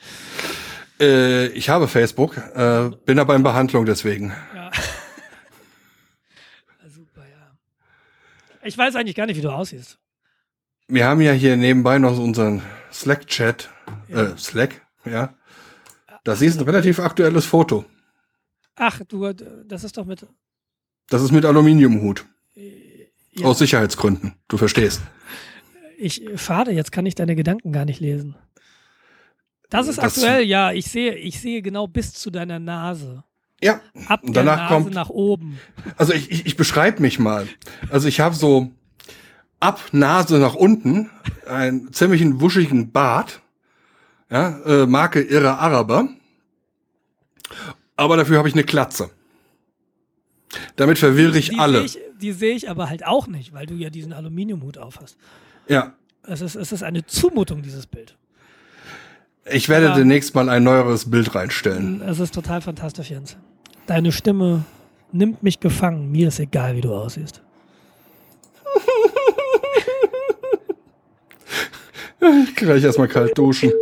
Äh, ich habe Facebook, äh, bin aber in Behandlung deswegen. Ja. Ich weiß eigentlich gar nicht, wie du aussiehst. Wir haben ja hier nebenbei noch unseren Slack-Chat. Ja. Äh, Slack, ja. Das ist ein relativ aktuelles Foto. Ach, du, das ist doch mit. Das ist mit Aluminiumhut. Ja. Aus Sicherheitsgründen. Du verstehst. Ich, schade, jetzt kann ich deine Gedanken gar nicht lesen. Das ist das, aktuell, ja. Ich sehe, ich sehe genau bis zu deiner Nase. Ja. Ab und danach Nase kommt nach oben. Also ich, ich, ich beschreibe mich mal. Also ich habe so ab Nase nach unten einen ziemlichen wuschigen Bart. Ja, äh, Marke Irre Araber. Aber dafür habe ich eine Klatze. Damit verwirre ich die alle. Seh ich, die sehe ich aber halt auch nicht, weil du ja diesen Aluminiumhut auf hast. Ja. Es ist, es ist eine Zumutung, dieses Bild. Ich werde Aber demnächst mal ein neueres Bild reinstellen. Es ist total fantastisch, Jens. Deine Stimme nimmt mich gefangen. Mir ist egal, wie du aussiehst. Gleich erstmal kalt duschen.